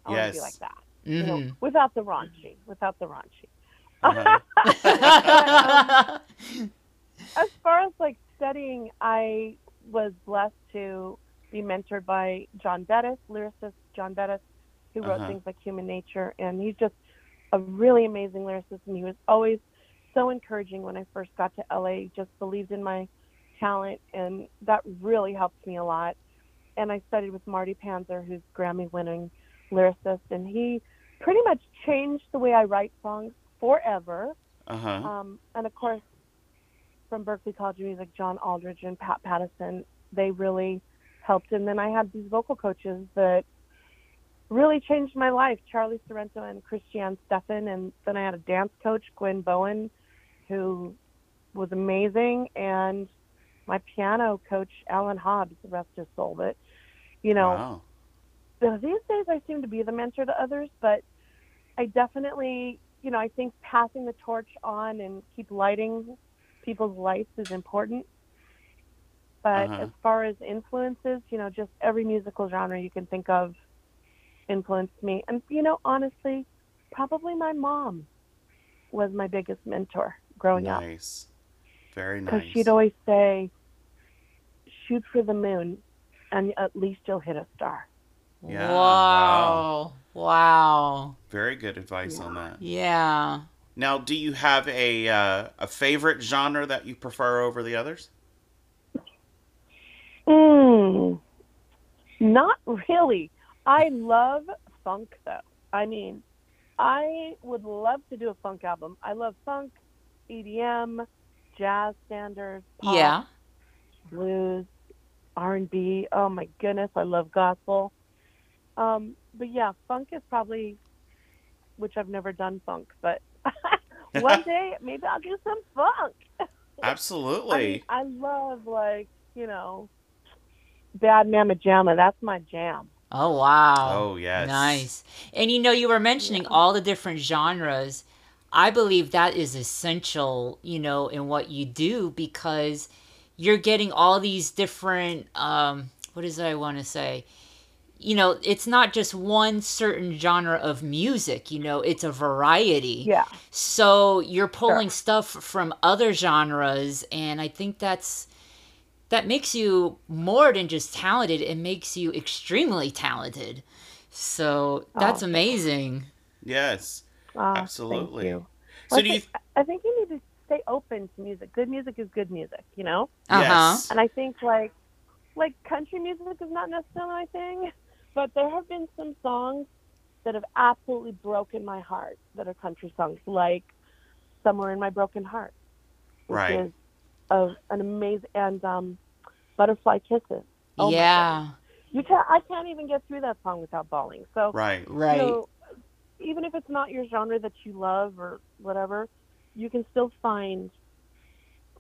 I want to be like that. You know, Mm-hmm. without the raunchy, without the raunchy. Uh-huh. <laughs> <laughs> as far as like studying, I was blessed to be mentored by John Bettis, lyricist John Bettis, who wrote Uh-huh. things like Human Nature, and he's just a really amazing lyricist. And he was always so encouraging when I first got to LA. He just believed in my talent, and that really helped me a lot. And I studied with Marty Panzer, who's Grammy-winning lyricist, and he pretty much changed the way I write songs forever. Uh huh. Um, and of course, from Berklee College of Music, John Aldridge and Pat Pattison, they really helped. And then I had these vocal coaches that really changed my life Charlie Sorrento and Christiane Steffen. And then I had a dance coach, Gwen Bowen, who was amazing. And my piano coach, Alan Hobbs, the rest his soul. But, you know, wow. so these days I seem to be the mentor to others, but I definitely, you know, I think passing the torch on and keep lighting people's lights is important. But Uh-huh. as far as influences, you know, just every musical genre you can think of influenced me. And, you know, honestly, probably my mom was my biggest mentor growing up Nice. Very nice. because nice. she'd always say, shoot for the moon and at least you'll hit a star. Yeah, wow. Wow. Very good advice on that. Yeah. Now, do you have a uh, a favorite genre that you prefer over the others? Mm, not really. I love funk though. I mean, I would love to do a funk album. I love funk, EDM, jazz standards, pop, Yeah. blues, R&B. Oh my goodness, I love gospel. Um, but yeah, funk is probably which I've never done funk, but <laughs> one <laughs> day maybe I'll do some funk. <laughs> I, Absolutely. mean, I love like, you know, Bad Mama Jama. That's my jam. Oh wow. oh yes. Nice. And you know, you were mentioning all the different genres. I believe that is essential, you know, in what you do because you're getting all these different um what is it I want to say? You know, it's not just one certain genre of music, you know, it's a variety. Yeah. So you're pulling stuff from other genres and I think that's that makes you more than just talented, it makes you extremely talented. So that's Oh. amazing. Yes. Thank Absolutely. you. So Well, do I you? think, I think you need to stay open to music. Good music is good music, you know? Uh-huh. Yes. And I think like like country music is not necessarily my thing, but there have been some songs that have absolutely broken my heart that are country songs, like Somewhere in My Broken Heart. Which Right. Is a, an amazing and um Butterfly Kisses. Oh yeah. You can't I can't even get through that song without bawling. So Right. Right. you know, even if it's not your genre that you love or whatever, you can still find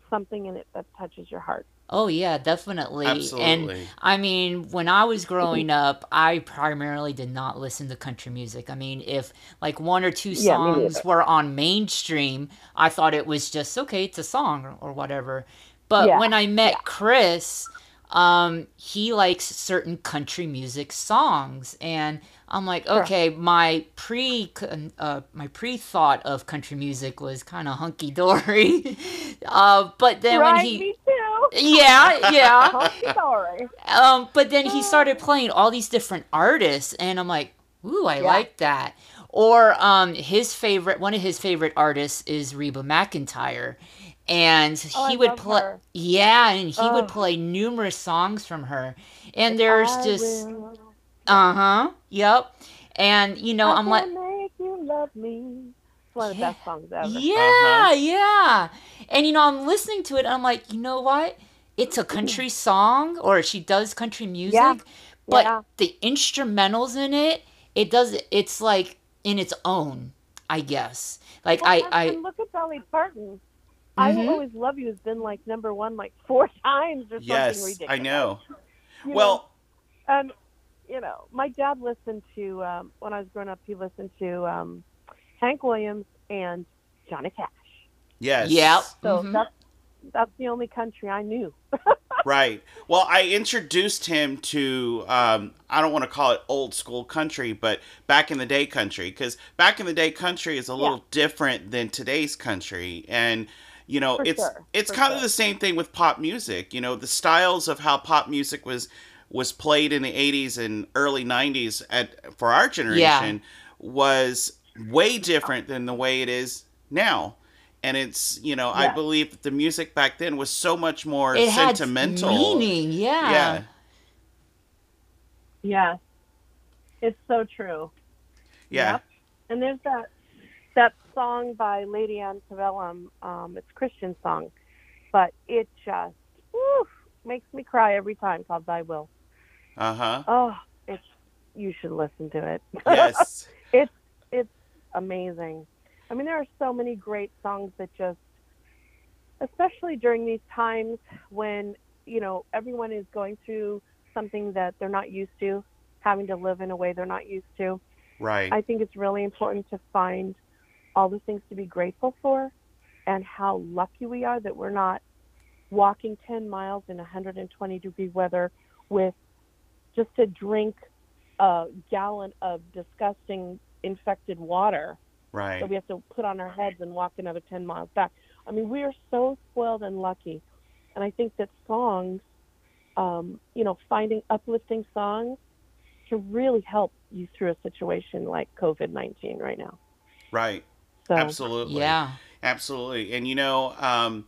something in it that touches your heart. Oh yeah, definitely. And I mean, when I was growing up, I primarily did not listen to country music. I mean, if like one or two songs neither. were on mainstream, I thought it was just okay, it's a song or, or whatever. But Yeah, when I met Chris, um, he likes certain country music songs, and I'm like, okay, my pre uh, my pre thought of country music was kind of hunky dory, <laughs> uh, but then right, when he yeah yeah <laughs> dory. um, but then he started <sighs> playing all these different artists, and I'm like, ooh, I Yeah. like that. Or um, his favorite, one of his favorite artists is Reba McEntire, and Oh, he I would play, her. yeah, and he would play numerous songs from her. And there's I just, will. uh huh, yep. And you know, I I'm like, make you love me. It's one of the Yeah. best songs ever. Yeah, yeah. And you know, I'm listening to it and I'm like, you know what? It's a country <clears throat> song or she does country music, Yeah, but yeah. the instrumentals in it, it does it's like in its own, I guess. Like Well, I and, I look at Dolly Parton. I will always love you has been like number one like four <laughs> times or something Yes, ridiculous. I know. <laughs> You Well, and you know, my dad listened to um, when I was growing up. He listened to um, Hank Williams and Johnny Cash. yes. Yep. So Mhm. that's that's the only country I knew. <laughs> Right. Well, I introduced him to, um, I don't want to call it old school country, but back in the day country, because back in the day country is a little different than today's country. And, you know, For it's sure, it's for kind of the same thing with pop music. You know, the styles of how pop music was was played in the 80s and early 90s at for our generation was way different than the way it is now. And it's, you know, I believe that the music back then was so much more it had sentimental. meaning. Yeah. Yeah. Yeah. It's so true. Yeah. Yep. And there's that that song by Lady Antebellum. Um, it's a Christian song, but it just woo, makes me cry every time. Called "Thy Will." Uh-huh. Oh, it's you should listen to it. <laughs> Yes. it's it's amazing. I mean, there are so many great songs that just, especially during these times when you know everyone is going through something that they're not used to, having to live in a way they're not used to. right. I think it's really important to find all the things to be grateful for and how lucky we are that we're not walking 10 miles in 120 degree weather with just to drink a gallon of disgusting infected water right. that we have to put on our heads and walk another 10 miles back. I mean, we are so spoiled and lucky. And I think that songs, um, you know, finding uplifting songs can really help you through a situation like COVID 19 right now. Right. So, Absolutely. Yeah. Absolutely. And you know, um,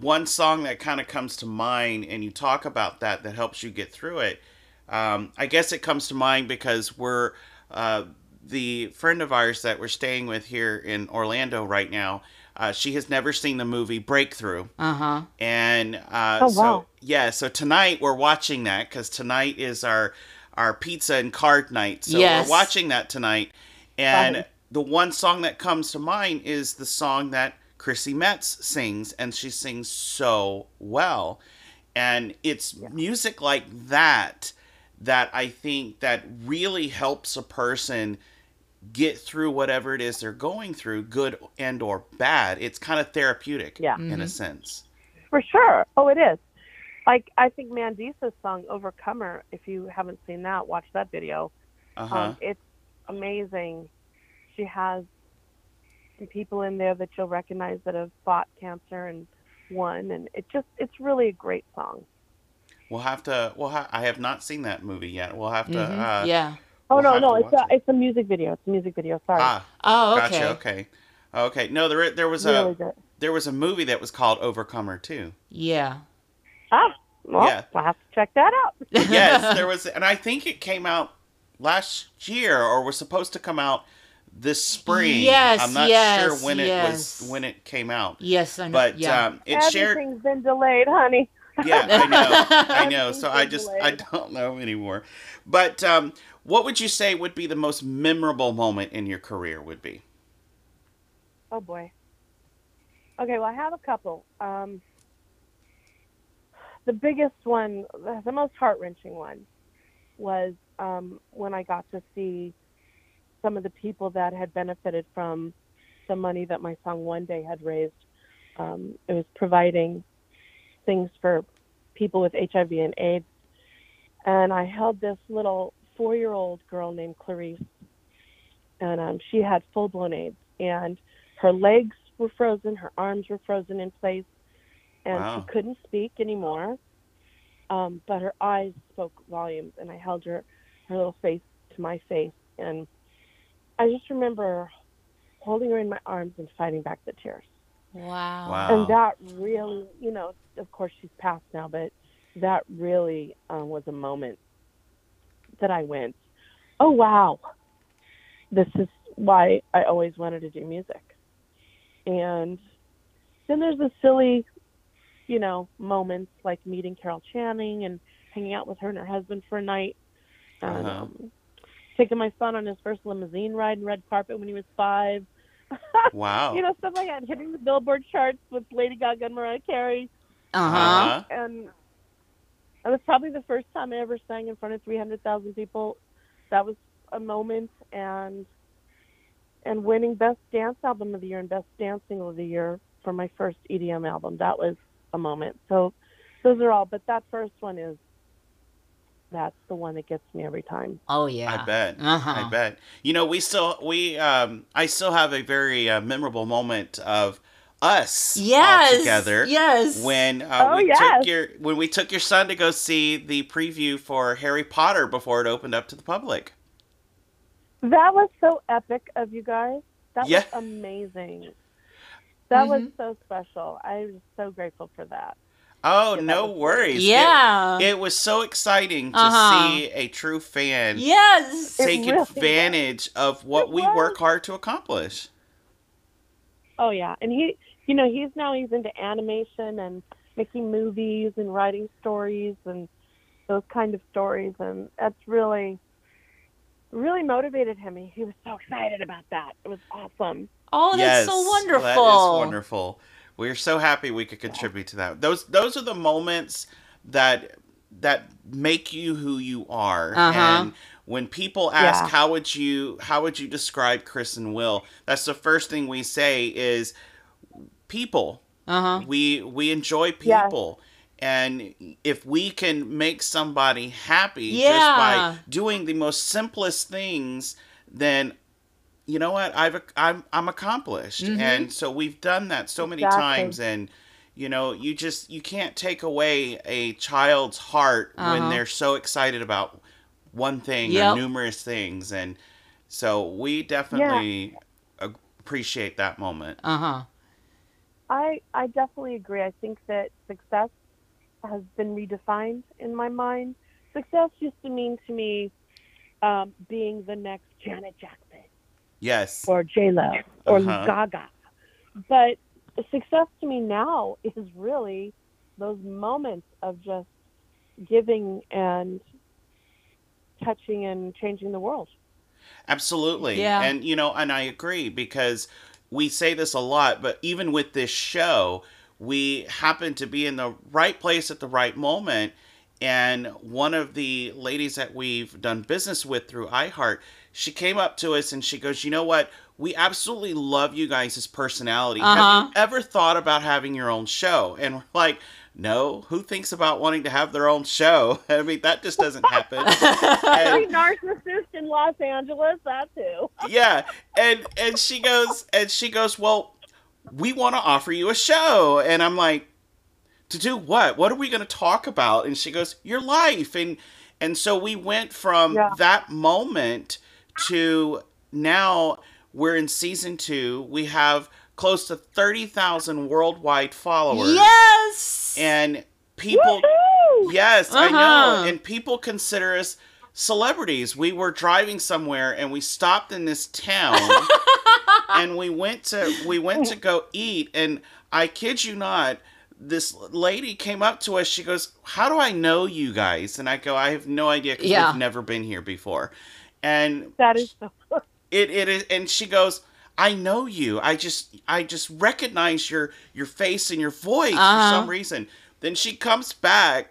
one song that kind of comes to mind, and you talk about that, that helps you get through it. Um, I guess it comes to mind because we're uh, the friend of ours that we're staying with here in Orlando right now. Uh, she has never seen the movie Breakthrough, Uh huh. and uh, Oh, so wow. yeah, so tonight we're watching that because tonight is our our pizza and card night. So Yes. we're watching that tonight, and Right. The one song that comes to mind is the song that Chrissy Metz sings, and she sings so well, and it's music like that that I think that really helps a person get through whatever it is they're going through, good and or bad. It's kind of therapeutic, Yeah. in a Mhm. sense. for sure. Oh, it is. Like, I think Mandisa's song Overcomer, if you haven't seen that, watch that video. Uh huh. Um, it's amazing. She has some people in there that you'll recognize that have fought cancer and won, and it just it's really a great song. We'll have to. We'll ha- I have not seen that movie yet. We'll have to. Mhm. Uh, yeah. Oh We'll no, no, it's a, it. it's a music video. It's a music video. Sorry, Ah, Oh, okay. gotcha. Okay. Okay. No, there there was really a good. there was a movie that was called Overcomer too. Yeah. Ah, well, Yeah. I'll have to check that out. <laughs> Yes, there was, and I think it came out last year or was supposed to come out this spring. Yes, I'm not yes, sure when it was when it came out, Yes, I know. but yeah. um, it shared. Everything's been delayed, honey. Yeah, I know, I know. <laughs> So I just been I don't know anymore. But um, what would you say would be the most memorable moment in your career? Would be? Oh boy. Okay, well I have a couple. Um, the biggest one, the- the most heart wrenching one, was um, when I got to see some of the people that had benefited from the money that my song One Day had raised. Um, it was providing things for people with HIV and AIDS. And I held this little four year old girl named Clarice, and um, she had full blown AIDS. And her legs were frozen, her arms were frozen in place, and Wow. she couldn't speak anymore. Um, but her eyes spoke volumes, and I held her, her little face to my face, and I just remember holding her in my arms and fighting back the tears. Wow. Wow. And that really, you know, of course she's passed now, but that really um, was a moment that I went, oh wow, this is why I always wanted to do music. And then there's the silly, you know, moments like meeting Carol Channing and hanging out with her and her husband for a night. And, Uh-huh. Taking my son on his first limousine ride in red carpet when he was five. <laughs> wow. You know, stuff like that. Hitting the Billboard charts with Lady Gaga and Mariah Carey. Uh huh. Uh-huh. And it was probably the first time I ever sang in front of 300,000 people. That was a moment. And and winning Best Dance Album of the Year and Best Dance Single of the Year for my first EDM album. That was a moment. So those are all. But that first one is, that's the one that gets me every time. Oh yeah. I bet. Uh-huh. I bet. You know, we still we um I still have a very uh, memorable moment of us Yes. all together Yes. when uh, Oh, we yes. took your when we took your son to go see the preview for Harry Potter before it opened up to the public. That was so epic of you guys. That Yeah. was amazing. That was Mhm. so special. I was so grateful for that. Oh, Yeah, no was- worries. Yeah. It, was so exciting to Uh-huh. see a true fan yes. Take really advantage of what It we was. work hard to accomplish. Oh yeah, and he, you know, he's now he's into animation and making movies and writing stories and those kind of stories, and that's really, really motivated him. He, he was so excited about that. It was awesome. oh, that's yes, so wonderful. That is wonderful. We're so happy we could contribute to that. Those those are the moments that that make you who you are. Uh-huh. And when people ask Yeah. how would you how would you describe Chris and Will, that's the first thing we say is people. Uh huh. We we enjoy people. And if we can make somebody happy just by doing the most simplest things, then you know what I've I'm I'm accomplished. Mhm. And so we've done that so many Exactly. times and you know, you just you can't take away a child's heart Uh-huh. when they're so excited about one thing Yep. or numerous things and so we definitely appreciate that moment. Uh huh. I I definitely agree. I think that success has been redefined in my mind. Success used to mean to me um, being the next Janet Jackson Yes. or J Lo or Uh-huh. Gaga, but success to me now is really those moments of just giving and touching and changing the world. Absolutely. Yeah. And you know, and I agree because we say this a lot, but even with this show, we happen to be in the right place at the right moment. And one of the ladies that we've done business with through iHeart, she came up to us and she goes, You know what? We absolutely love you guys' personality. Uh-huh. Have you ever thought about having your own show? And we're like, No, who thinks about wanting to have their own show? <laughs> I mean, that just doesn't happen. Every <laughs> And- narcissist in Los Angeles, that too. <laughs> yeah and and she goes and she goes well we want to offer you a show and i'm like to do what what are we going to talk about and she goes your life and and so we went from Yeah. that moment to now we're in season two we have close to 30000 worldwide followers yes. and people Woohoo! Yes, I Uh-huh. know. And people consider us celebrities. We were driving somewhere and we stopped in this town <laughs> and we went to we went to go eat and I kid you not this lady came up to us. She goes, "How do I know you guys?" And I go, "I have no idea because Yeah. we've never been here before." And That is so. <laughs> it it is and she goes i know you i just i just recognize your your face and your voice Uh-huh. for some reason then she comes back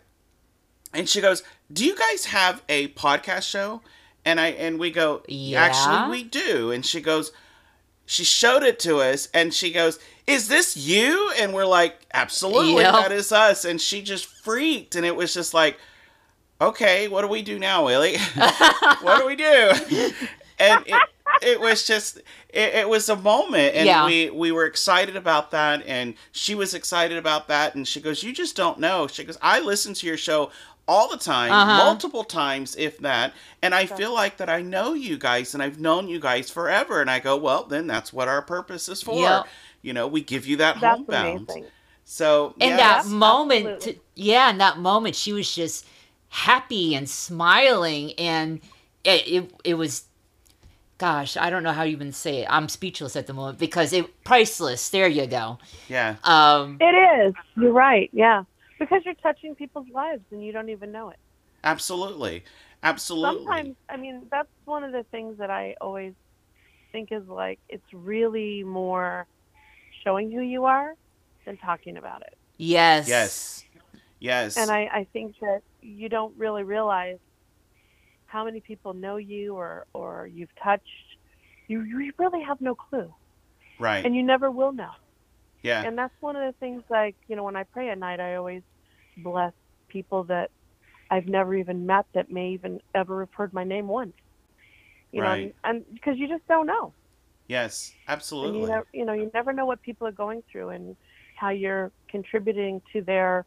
and she goes do you guys have a podcast show and i and we go Yeah. actually we do and she goes she showed it to us and she goes is this you and we're like absolutely Yep. that is us and she just freaked and it was just like okay what do we do now willie <laughs> what do we do? <laughs> and it, it was just it, it was a moment and Yeah. we we were excited about that and she was excited about that and she goes you just don't know she goes i listen to your show all the time Uh-huh. multiple times if that and i feel like that i know you guys and i've known you guys forever and i go well then that's what our purpose is for Yep. you know we give you that That's homebound amazing. so in yes. that moment absolutely. yeah in that moment she was just happy and smiling and it, it, it was gosh i don't know how you even say it i'm speechless at the moment because it priceless there you go yeah um It is. You're right. Yeah. Because you're touching people's lives and you don't even know it. absolutely absolutely Sometimes, I mean, that's one of the things that I always think is like, it's really more showing who you are than talking about it. yes yes yes And I, I think that you don't really realize how many people know you or, or you've touched. You, you really have no clue. right And you never will know. yeah and that's one of the things like you know when i pray at night i always bless people that i've never even met that may even ever have heard my name once you Right. know and because you just don't know Yes, absolutely. you never, you know, you never know what people are going through and how you're contributing to their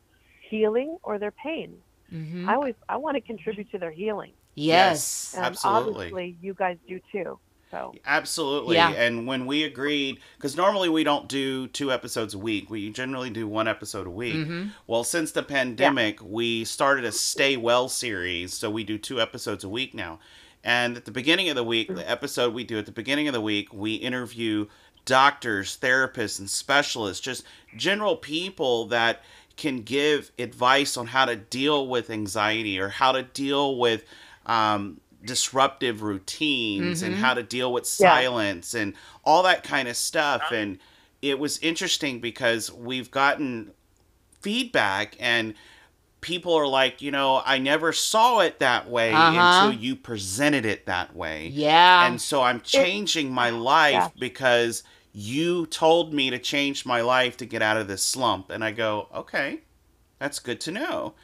healing or their pain. Hmm I always, I want to contribute to their healing, Yes. and Absolutely. obviously, you guys do too. So Absolutely. Yeah. And when we agreed, because normally we don't do two episodes a week, we generally do one episode a week. hmm Well, since the pandemic, we started a Stay Well series, so we do two episodes a week now. And at the beginning of the week, the episode we do at the beginning of the week, we interview doctors, therapists, and specialists, just general people that can give advice on how to deal with anxiety or how to deal with um, disruptive routines and Mhm. how to deal with Yeah. silence and all that kind of stuff. And it was interesting because we've gotten feedback and people are like, you know, I never saw it that way Uh-huh. until you presented it that way. Yeah. And so I'm changing my life Yeah. because you told me to change my life to get out of this slump. And I go, okay, that's good to know.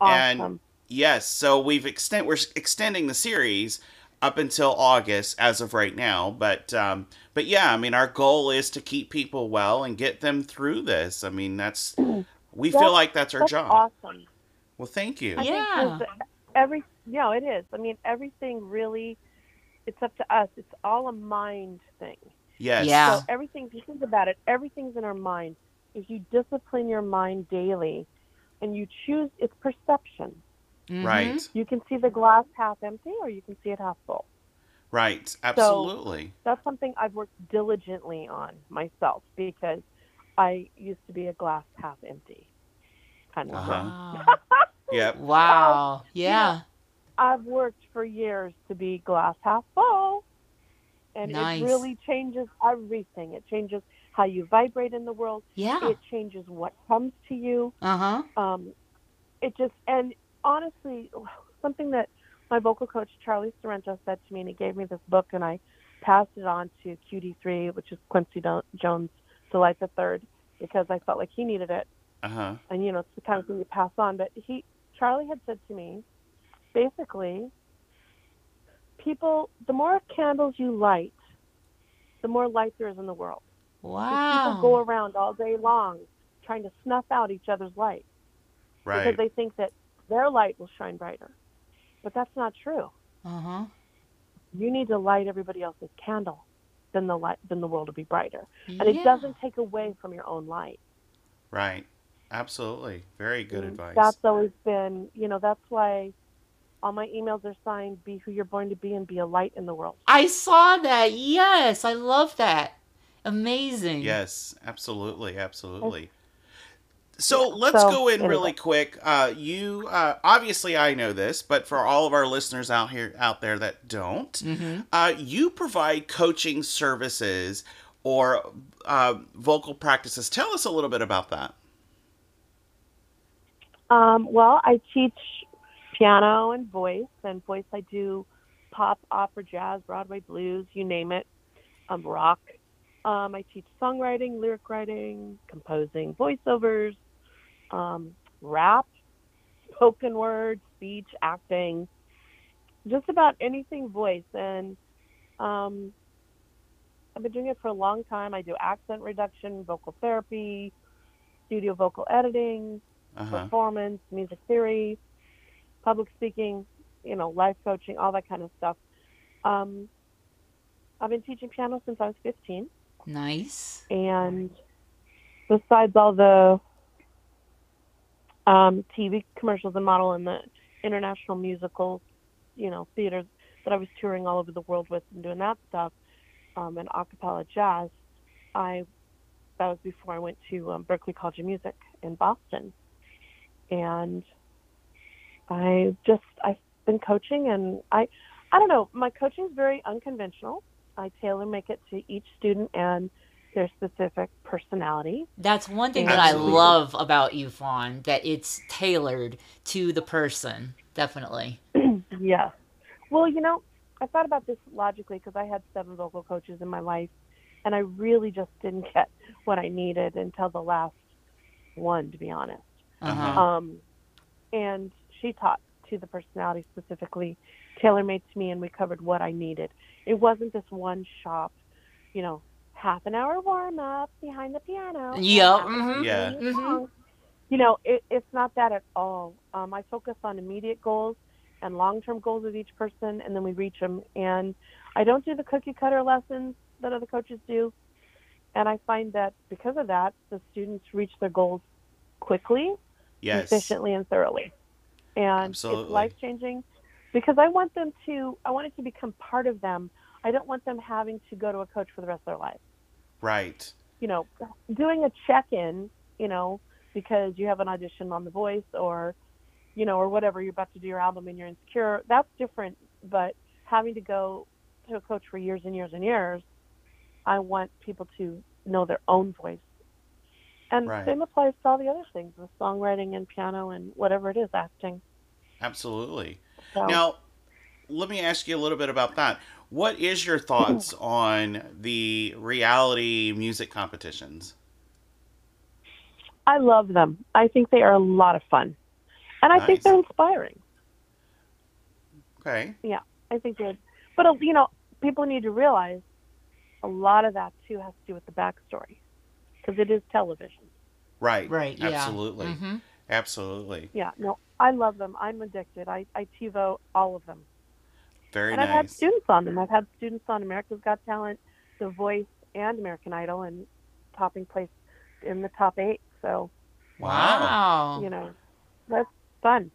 Awesome. And- Yes, so we've extend we're extending the series up until August as of right now, but um, but yeah, I mean our goal is to keep people well and get them through this. I mean that's we feel like that's our That's job. awesome. Well, thank you. I Yeah. every, no, it is. I mean, everything really, it's up to us. It's all a mind thing. Yes. Yeah. So everything, if you think about it, everything's in our mind. If you discipline your mind daily and you choose, it's perception. Mhm. Right. You can see the glass half empty or you can see it half full. Right. Absolutely. That's something I've worked diligently on myself because I used to be a glass half empty kind of Uh-huh. girl. Wow. Yep. wow. <laughs> Yeah. I've worked for years to be glass half full. And Nice. it really changes everything. It changes how you vibrate in the world. Yeah. It changes what comes to you. Uh huh. Um, it just, and honestly, something that my vocal coach, Charlie Sorrento, said to me, and he gave me this book, and I passed it on to QD3, which is Quincy Jones' Delight the Third, because I felt like he needed it. Uh huh. and you know it's the kind of thing you pass on but he charlie had said to me basically people the more candles you light the more light there is in the world Wow. people go around all day long trying to snuff out each other's light Right. because they think that their light will shine brighter but that's not true Uh huh. you need to light everybody else's candle then the light then the world will be brighter and it doesn't take away from your own light right. Absolutely. Very good And advice. That's always been, you know, that's why all my emails are signed "Be who you're born to be and be a light in the world." I saw that. Yes, I love that. Amazing. Yes, absolutely, absolutely. So let's So, go in really quick. Uh, you uh, obviously I know this, but for all of our listeners out here out there that don't, Mm-hmm. uh, you provide coaching services or uh, vocal practices. Tell us a little bit about that. Um, well, I teach piano and voice, and voice I do pop, opera, jazz, Broadway, blues, you name it, um, rock. Um, I teach songwriting, lyric writing, composing, voiceovers, um, rap, spoken word, speech, acting, just about anything voice. And um, I've been doing it for a long time. I do accent reduction, vocal therapy, studio vocal editing, Uh huh. performance, music theory, public speaking, you know, life coaching, all that kind of stuff. Um, I've been teaching piano since I was 15, Nice. and besides all the um, TV commercials and model and the international musicals, you know, theaters that I was touring all over the world with and doing that stuff, um, and a cappella jazz, I that was before I went to um, Berklee College of Music in Boston, and I just I've been coaching and I I don't know my coaching is very unconventional. I tailor make it to each student and their specific personality. That's one thing that I love about you, Fawn, that it's tailored to the person. Definitely. <clears throat> Yeah. Well, you know, I thought about this logically because I had seven vocal coaches in my life, and I really just didn't get what I needed until the last one, to be honest. Uh-huh. Uh-huh. Um, and she taught to the personality specifically, tailor made to me, and we covered what I needed. It wasn't this one shop you know, half an hour warm up behind the piano. Yep, half an hour mhm, Yeah. singing a mhm. You know, it, it's not that at all. Um, I focus on immediate goals and long-term goals of each person, and then we reach them. And I don't do the cookie cutter lessons that other coaches do. And I find that because of that, the students reach their goals quickly Yes. efficiently and thoroughly. And Absolutely. it's life changing because I want them to I want it to become part of them. I don't want them having to go to a coach for the rest of their life. Right. You know, doing a check in, you know, because you have an audition on the voice or you know, or whatever, you're about to do your album and you're insecure, that's different. But having to go to a coach for years and years and years, I want people to know their own voice. And Right. same applies to all the other things, with songwriting and piano and whatever it is, acting. Absolutely. So, Now, let me ask you a little bit about that. What is your thoughts <clears throat> on the reality music competitions? I love them. I think they are a lot of fun. And I think they're inspiring. Okay. Yeah, I think they're, but, uh, you know, people need to realize a lot of that, too, has to do with the backstory because it is television. Right. Right, yeah. Absolutely. Absolutely. Yeah, no, I love them. I'm addicted. I, I TiVo all of them. Very and I've had students on them. I've had students on America's Got Talent, The Voice, and American Idol, and topping place in the top eight. So Wow. Wow. you know, that's fun.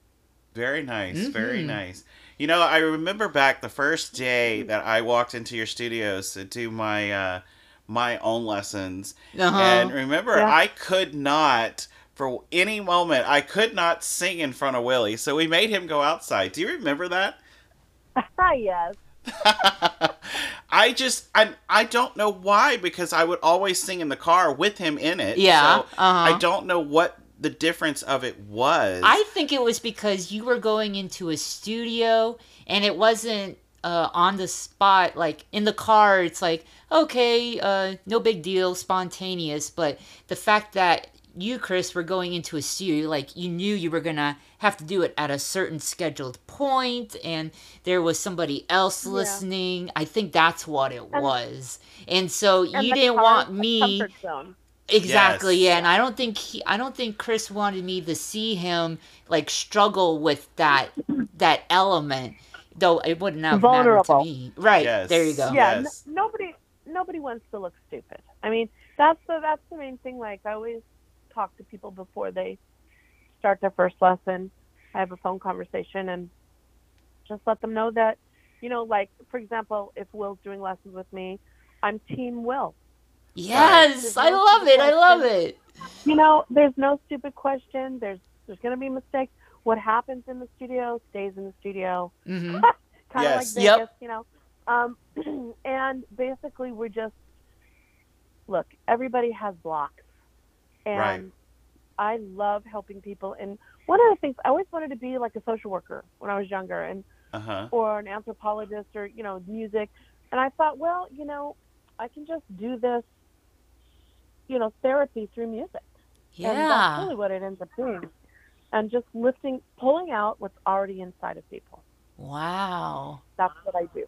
Very nice. Very Mhm. nice. You know, I remember back the first day that I walked into your studios to do my uh my own lessons. Uh-huh. And remember, Yeah. I could not for any moment I could not sing in front of Willie. So we made him go outside. Do you remember that? <laughs> yes. <laughs> I just I I don't know why because I would always sing in the car with him in it. Yeah, So uh-huh. I don't know what the difference of it was. I think it was because you were going into a studio and it wasn't uh, on the spot, like in the car. It's like okay, uh, no big deal, spontaneous. But the fact that you, Chris, were going into a studio, like you knew you were gonna have to do it at a certain scheduled point, and there was somebody else Yeah. listening. I think that's what it And- was. And so And you didn't want me. Exactly, Yes. yeah, and I don't think he, I don't think Chris wanted me to see him like struggle with that that element, though it wouldn't have mattered to me. Right Yes. there, you go. Yeah, n- nobody nobody wants to look stupid. I mean, that's the that's the main thing. Like I always talk to people before they start their first lesson. I have a phone conversation and just let them know that, you know, like for example, if Will's doing lessons with me, I'm Team Will. Yes, I no love it. I love it. You know, there's no stupid question. There's there's going to be mistakes. What happens in the studio stays in the studio. hmm kind of Yes. like Yep. You know. Um, <clears throat> and basically, we're just look. Everybody has blocks, and Right. I love helping people. And one of the things I always wanted to be like a social worker when I was younger, and Uh huh. or an anthropologist, or you know, music. And I thought, well, you know, I can just do this, you know, therapy through music. And that's Yeah. really what it ends up being, And just lifting, pulling out what's already inside of people. Wow. That's what I do.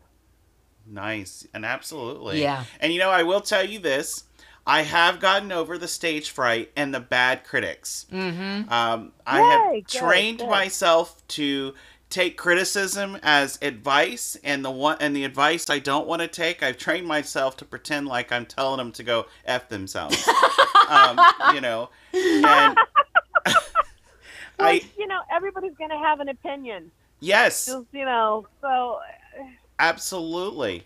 Nice. And absolutely. Yeah. And you know, I will tell you this. I have gotten over the stage fright and the bad critics. Mm-hmm. Um, I Yay, have good, trained good. myself to take criticism as advice, and the one and the advice I don't want to take, I've trained myself to pretend like I'm telling them to go f themselves. <laughs> um, you know, and <laughs> Well, I you know, everybody's going to have an opinion. yes, Just, you know, so absolutely,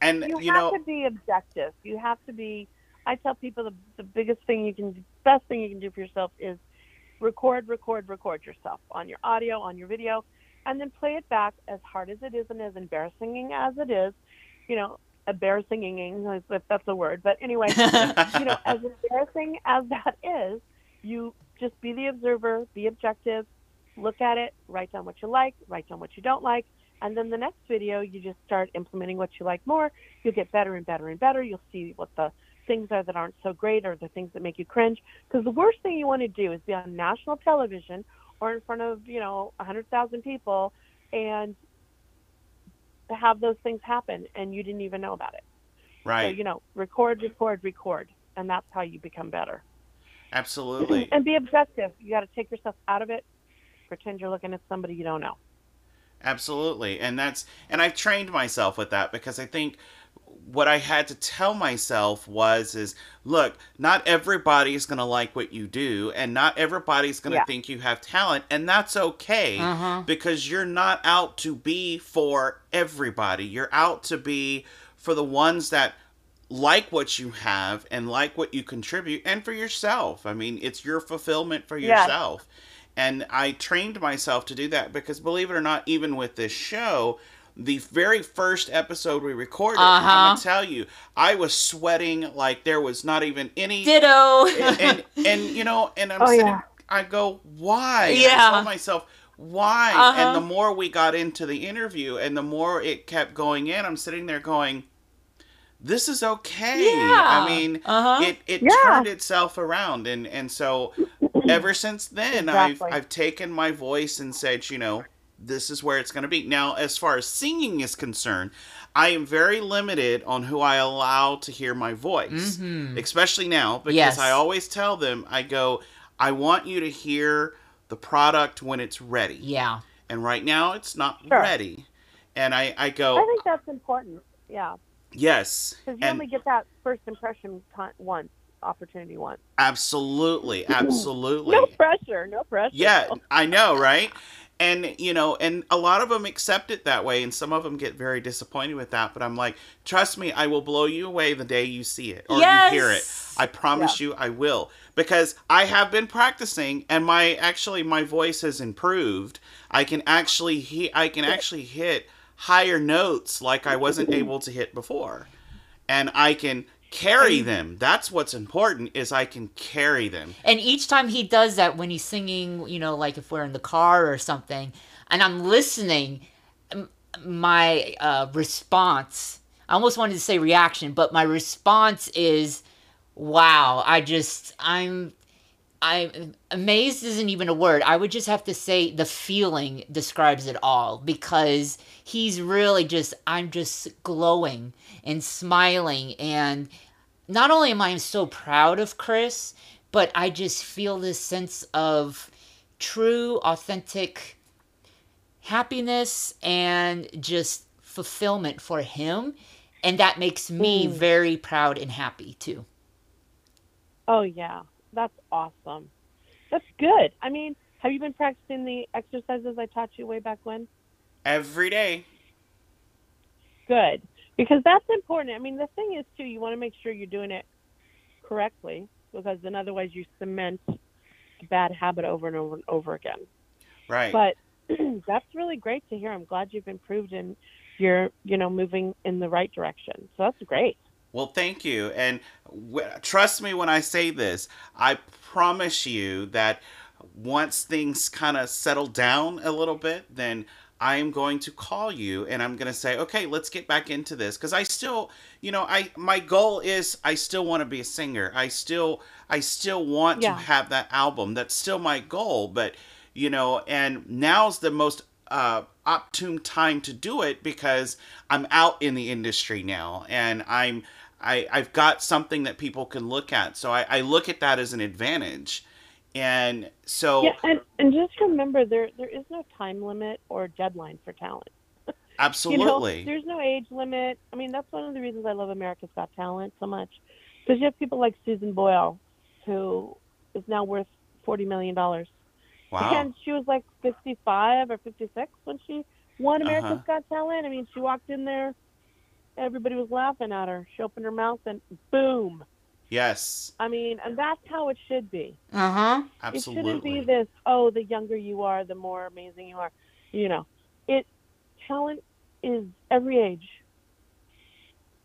and you, you, have know, to be objective. You have to be. I tell people the, the biggest thing you can, best thing you can do for yourself is record, record, record yourself on your audio, on your video, and then play it back as hard as it is and as embarrassing as it is. You know, embarrassing, if that's a word. But anyway, <laughs> you know, as embarrassing as that is, you just be the observer, be objective, look at it, write down what you like, write down what you don't like, and then the next video you just start implementing what you like more. You'll get better and better and better. You'll see what the things are that aren't so great or the things that make you cringe. Because the worst thing you want to do is be on national television or in front of, you know, 100,000 people and have those things happen and you didn't even know about it. Right. So, you know, record, record, record. And that's how you become better. Absolutely. <clears throat> And be objective. You got to take yourself out of it. Pretend you're looking at somebody you don't know. Absolutely. And that's and I've trained myself with that because I think what I had to tell myself was is look, not everybody is going to like what you do and not everybody's going to Yeah. think you have talent and that's okay Uh-huh. because you're not out to be for everybody. You're out to be for the ones that like what you have and like what you contribute and for yourself. I mean, it's your fulfillment for yourself. And I trained myself to do that because believe it or not, even with this show, the very first episode we recorded, I'm Uh-huh. gonna tell you, I was sweating like there was not even any Ditto. and and you know, and I'm Oh, sitting, yeah. I go, why? Yeah. I Yeah. told myself, why? Uh-huh. And the more we got into the interview, and the more it kept going in, I'm sitting there going, this is okay. Yeah. I mean, Uh-huh. it it Yeah. turned itself around, and and so ever since then, Exactly. I've I've taken my voice and said, you know. This is where it's going to be. Now, as far as singing is concerned, I am very limited on who I allow to hear my voice Mhm. especially now because Yes. I always tell them I go I want you to hear the product when it's ready. Yeah. And right now it's not Sure. ready. And I I go, I think that's important. Yeah. yes. Because you And only get that first impression ti- once, opportunity once. absolutely, <clears throat> absolutely. No pressure. No pressure. Yeah, I know, right? And you know, and a lot of them accept it that way, and some of them get very disappointed with that. But I'm like, trust me, I will blow you away the day you see it or you hear it. I promise you, I will because I have been practicing, and my actually my voice has improved. I can actually he I can actually hit higher notes like I wasn't <laughs> able to hit before, and I can carry them. That's what's important is I can carry them. And each time he does that when he's singing, you know, like if we're in the car or something, and I'm listening, my uh, response, I almost wanted to say reaction, but my response is, wow, I just, I'm. I'm amazed isn't even a word. I would just have to say the feeling describes it all because he's really just I'm just glowing and smiling and not only am I so proud of Chris, but I just feel this sense of true, authentic happiness and just fulfillment for him. And that makes me Mm. very proud and happy too. Oh yeah, that's awesome. That's good. I mean, have you been practicing the exercises I taught you way back when? Every day. Good, because that's important. I mean, the thing is too, you want to make sure you're doing it correctly, because then otherwise you cement a bad habit over and over and over again. Right. But <clears throat> that's really great to hear. I'm glad you've improved and you're, you know, moving in the right direction. So that's great. Well, thank you. And w- trust me when I say this, I promise you that once things kind of settle down a little bit, then I am going to call you and I'm going to say, "Okay, let's get back into this." Cuz I still, you know, I my goal is I still want to be a singer. I still I still want Yeah. to have that album. That's still my goal, but you know, and now's the most uh, opportune time to do it because I'm out in the industry now and I'm I, I've got something that people can look at. So I, I look at that as an advantage. And so Yeah, and, and just remember there there is no time limit or deadline for talent. absolutely. <laughs> You know, there's no age limit. I mean, that's one of the reasons I love America's Got Talent so much. Because you have people like Susan Boyle, who is now worth $40 million. wow. And she was like 55 or 56 when she won America's Uh-huh. Got Talent. I mean, she walked in there, everybody was laughing at her. She opened her mouth and boom. Yes, I mean, and that's how it should be. Uh huh. Absolutely. It shouldn't be this, oh, the younger you are, the more amazing you are. You know, it talent is every age.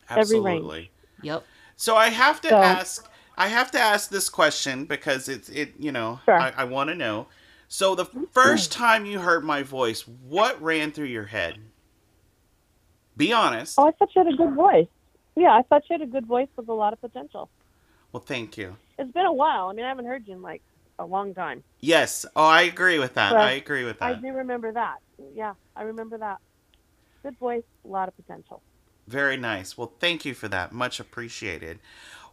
every range. absolutely. Yep. So I have to So- ask I have to ask this question because it's it you know Sure. I, I want to know. So the first time you heard my voice, what ran through your head? Be honest. Oh, I thought you had a good voice. Yeah, I thought you had a good voice with a lot of potential. Well, thank you. It's been a while. I mean, I haven't heard you in like a long time. Yes. Oh, I agree with that. But I agree with that. I do remember that. Yeah, I remember that. Good voice, a lot of potential. Very nice. Well, thank you for that. Much appreciated.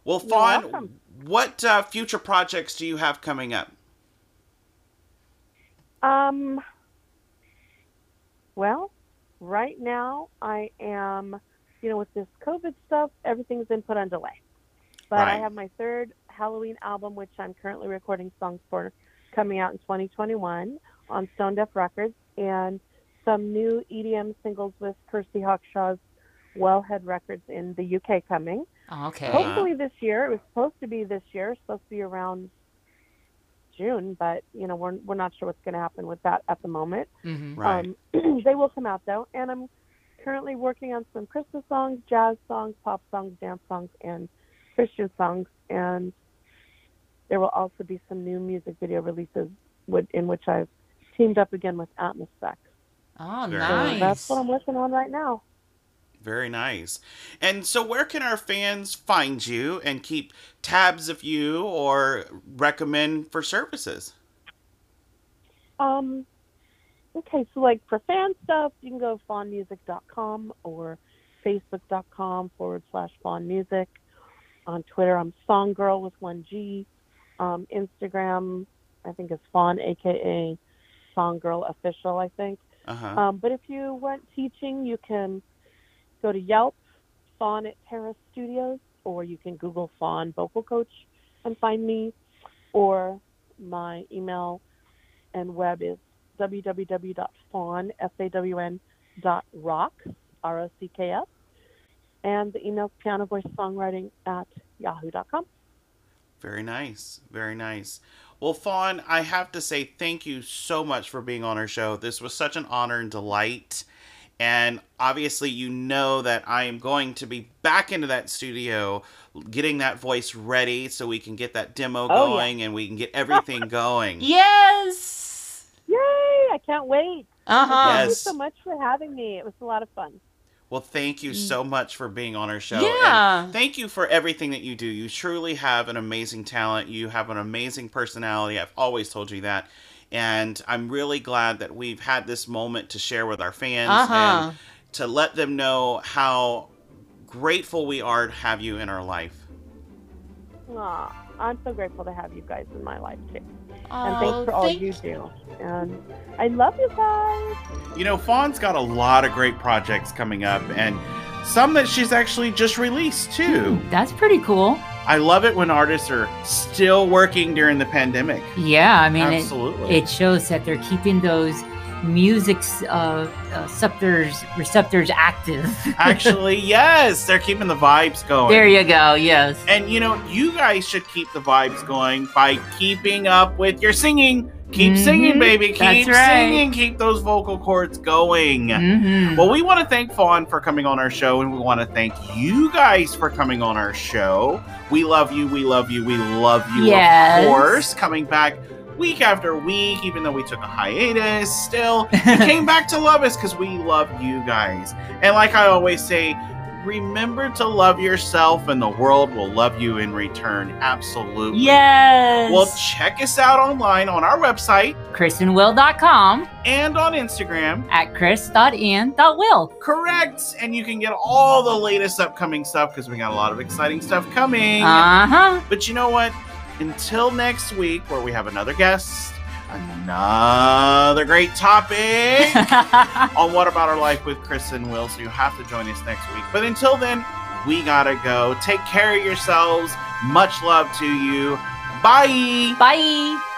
Well, Fawn, what uh, future projects do you have coming up? Um, well, right now I am, you know, with this COVID stuff, everything's been put on delay. But I have my third Halloween album, which I'm currently recording songs for, coming out in 2021 on Stone Deaf Records, and some new EDM singles with Kirsty Hawkshaw's Wellhead Records in the UK coming. Okay. Hopefully this year. It was supposed to be this year. Supposed to be around June, but you know we're we're not sure what's going to happen with that at the moment. hmm Right. Um, <clears throat> they will come out though, and I'm currently working on some Christmas songs, jazz songs, pop songs, dance songs, and Christian songs. And there will also be some new music video releases with, in which I've teamed up again with Atmosfex. Oh, Very So nice. that's what I'm working on right now. Very nice. And so, where can our fans find you and keep tabs of you or recommend for services? Um, okay, so like for fan stuff, you can go to fawnmusic.com or facebook.com forward slash fawnmusic. On Twitter, I'm Songgirl with one G. Um, Instagram, I think is Fawn, aka Songgirl Official, I think. Uh huh. Um, but if you want teaching, you can go to Yelp, Fawn at Terrace Studios, or you can Google Fawn Vocal Coach and find me, or my email and web is www.fawn, R-O-C-K-S, and the email piano voice songwriting at yahoo.com. Very nice. Very nice. Well, Fawn, I have to say thank you so much for being on our show. This was such an honor and delight. And obviously, you know that I am going to be back into that studio, getting that voice ready so we can get that demo Oh, yeah. going and we can get everything going. Yes. Yay! I can't wait. Uh huh. Thank you so much for having me. It was a lot of fun. Well, thank you so much for being on our show. Yeah. And thank you for everything that you do. You truly have an amazing talent. You have an amazing personality. I've always told you that. And I'm really glad that we've had this moment to share with our fans Uh-huh. and to let them know how grateful we are to have you in our life. Aw, I'm so grateful to have you guys in my life too. And Oh, thanks for all thank you do. And I love you guys. You know, Fawn's got a lot of great projects coming up and some that she's actually just released too. That's pretty cool. I love it when artists are still working during the pandemic. Yeah, I mean, it, Absolutely. it shows that they're keeping those music's uh, uh, receptors receptors active. <laughs> Actually, yes, they're keeping the vibes going. there you go. Yes. And you know, you guys should keep the vibes going by keeping up with your singing. Keep Mhm, singing, baby. Keep that's right. singing. Keep those vocal cords going. Mhm. Well, we want to thank Fawn for coming on our show, and we want to thank you guys for coming on our show. We love you. We love you. We love you, Yes. of course. Coming back week after week, even though we took a hiatus, still you <laughs> came back to love us because we love you guys. And like I always say, remember to love yourself, and the world will love you in return. Absolutely. Yes. Well, check us out online on our website KristenWill.com and on Instagram. at chris.ian.will. Correct. And you can get all the latest upcoming stuff because we got a lot of exciting stuff coming. Uh huh. But you know what? Until next week, where we have another guest, another great topic <laughs> on What About Our Life with Chris and Will. So you have to join us next week. But until then, we gotta go. Take care of yourselves. Much love to you. Bye. Bye.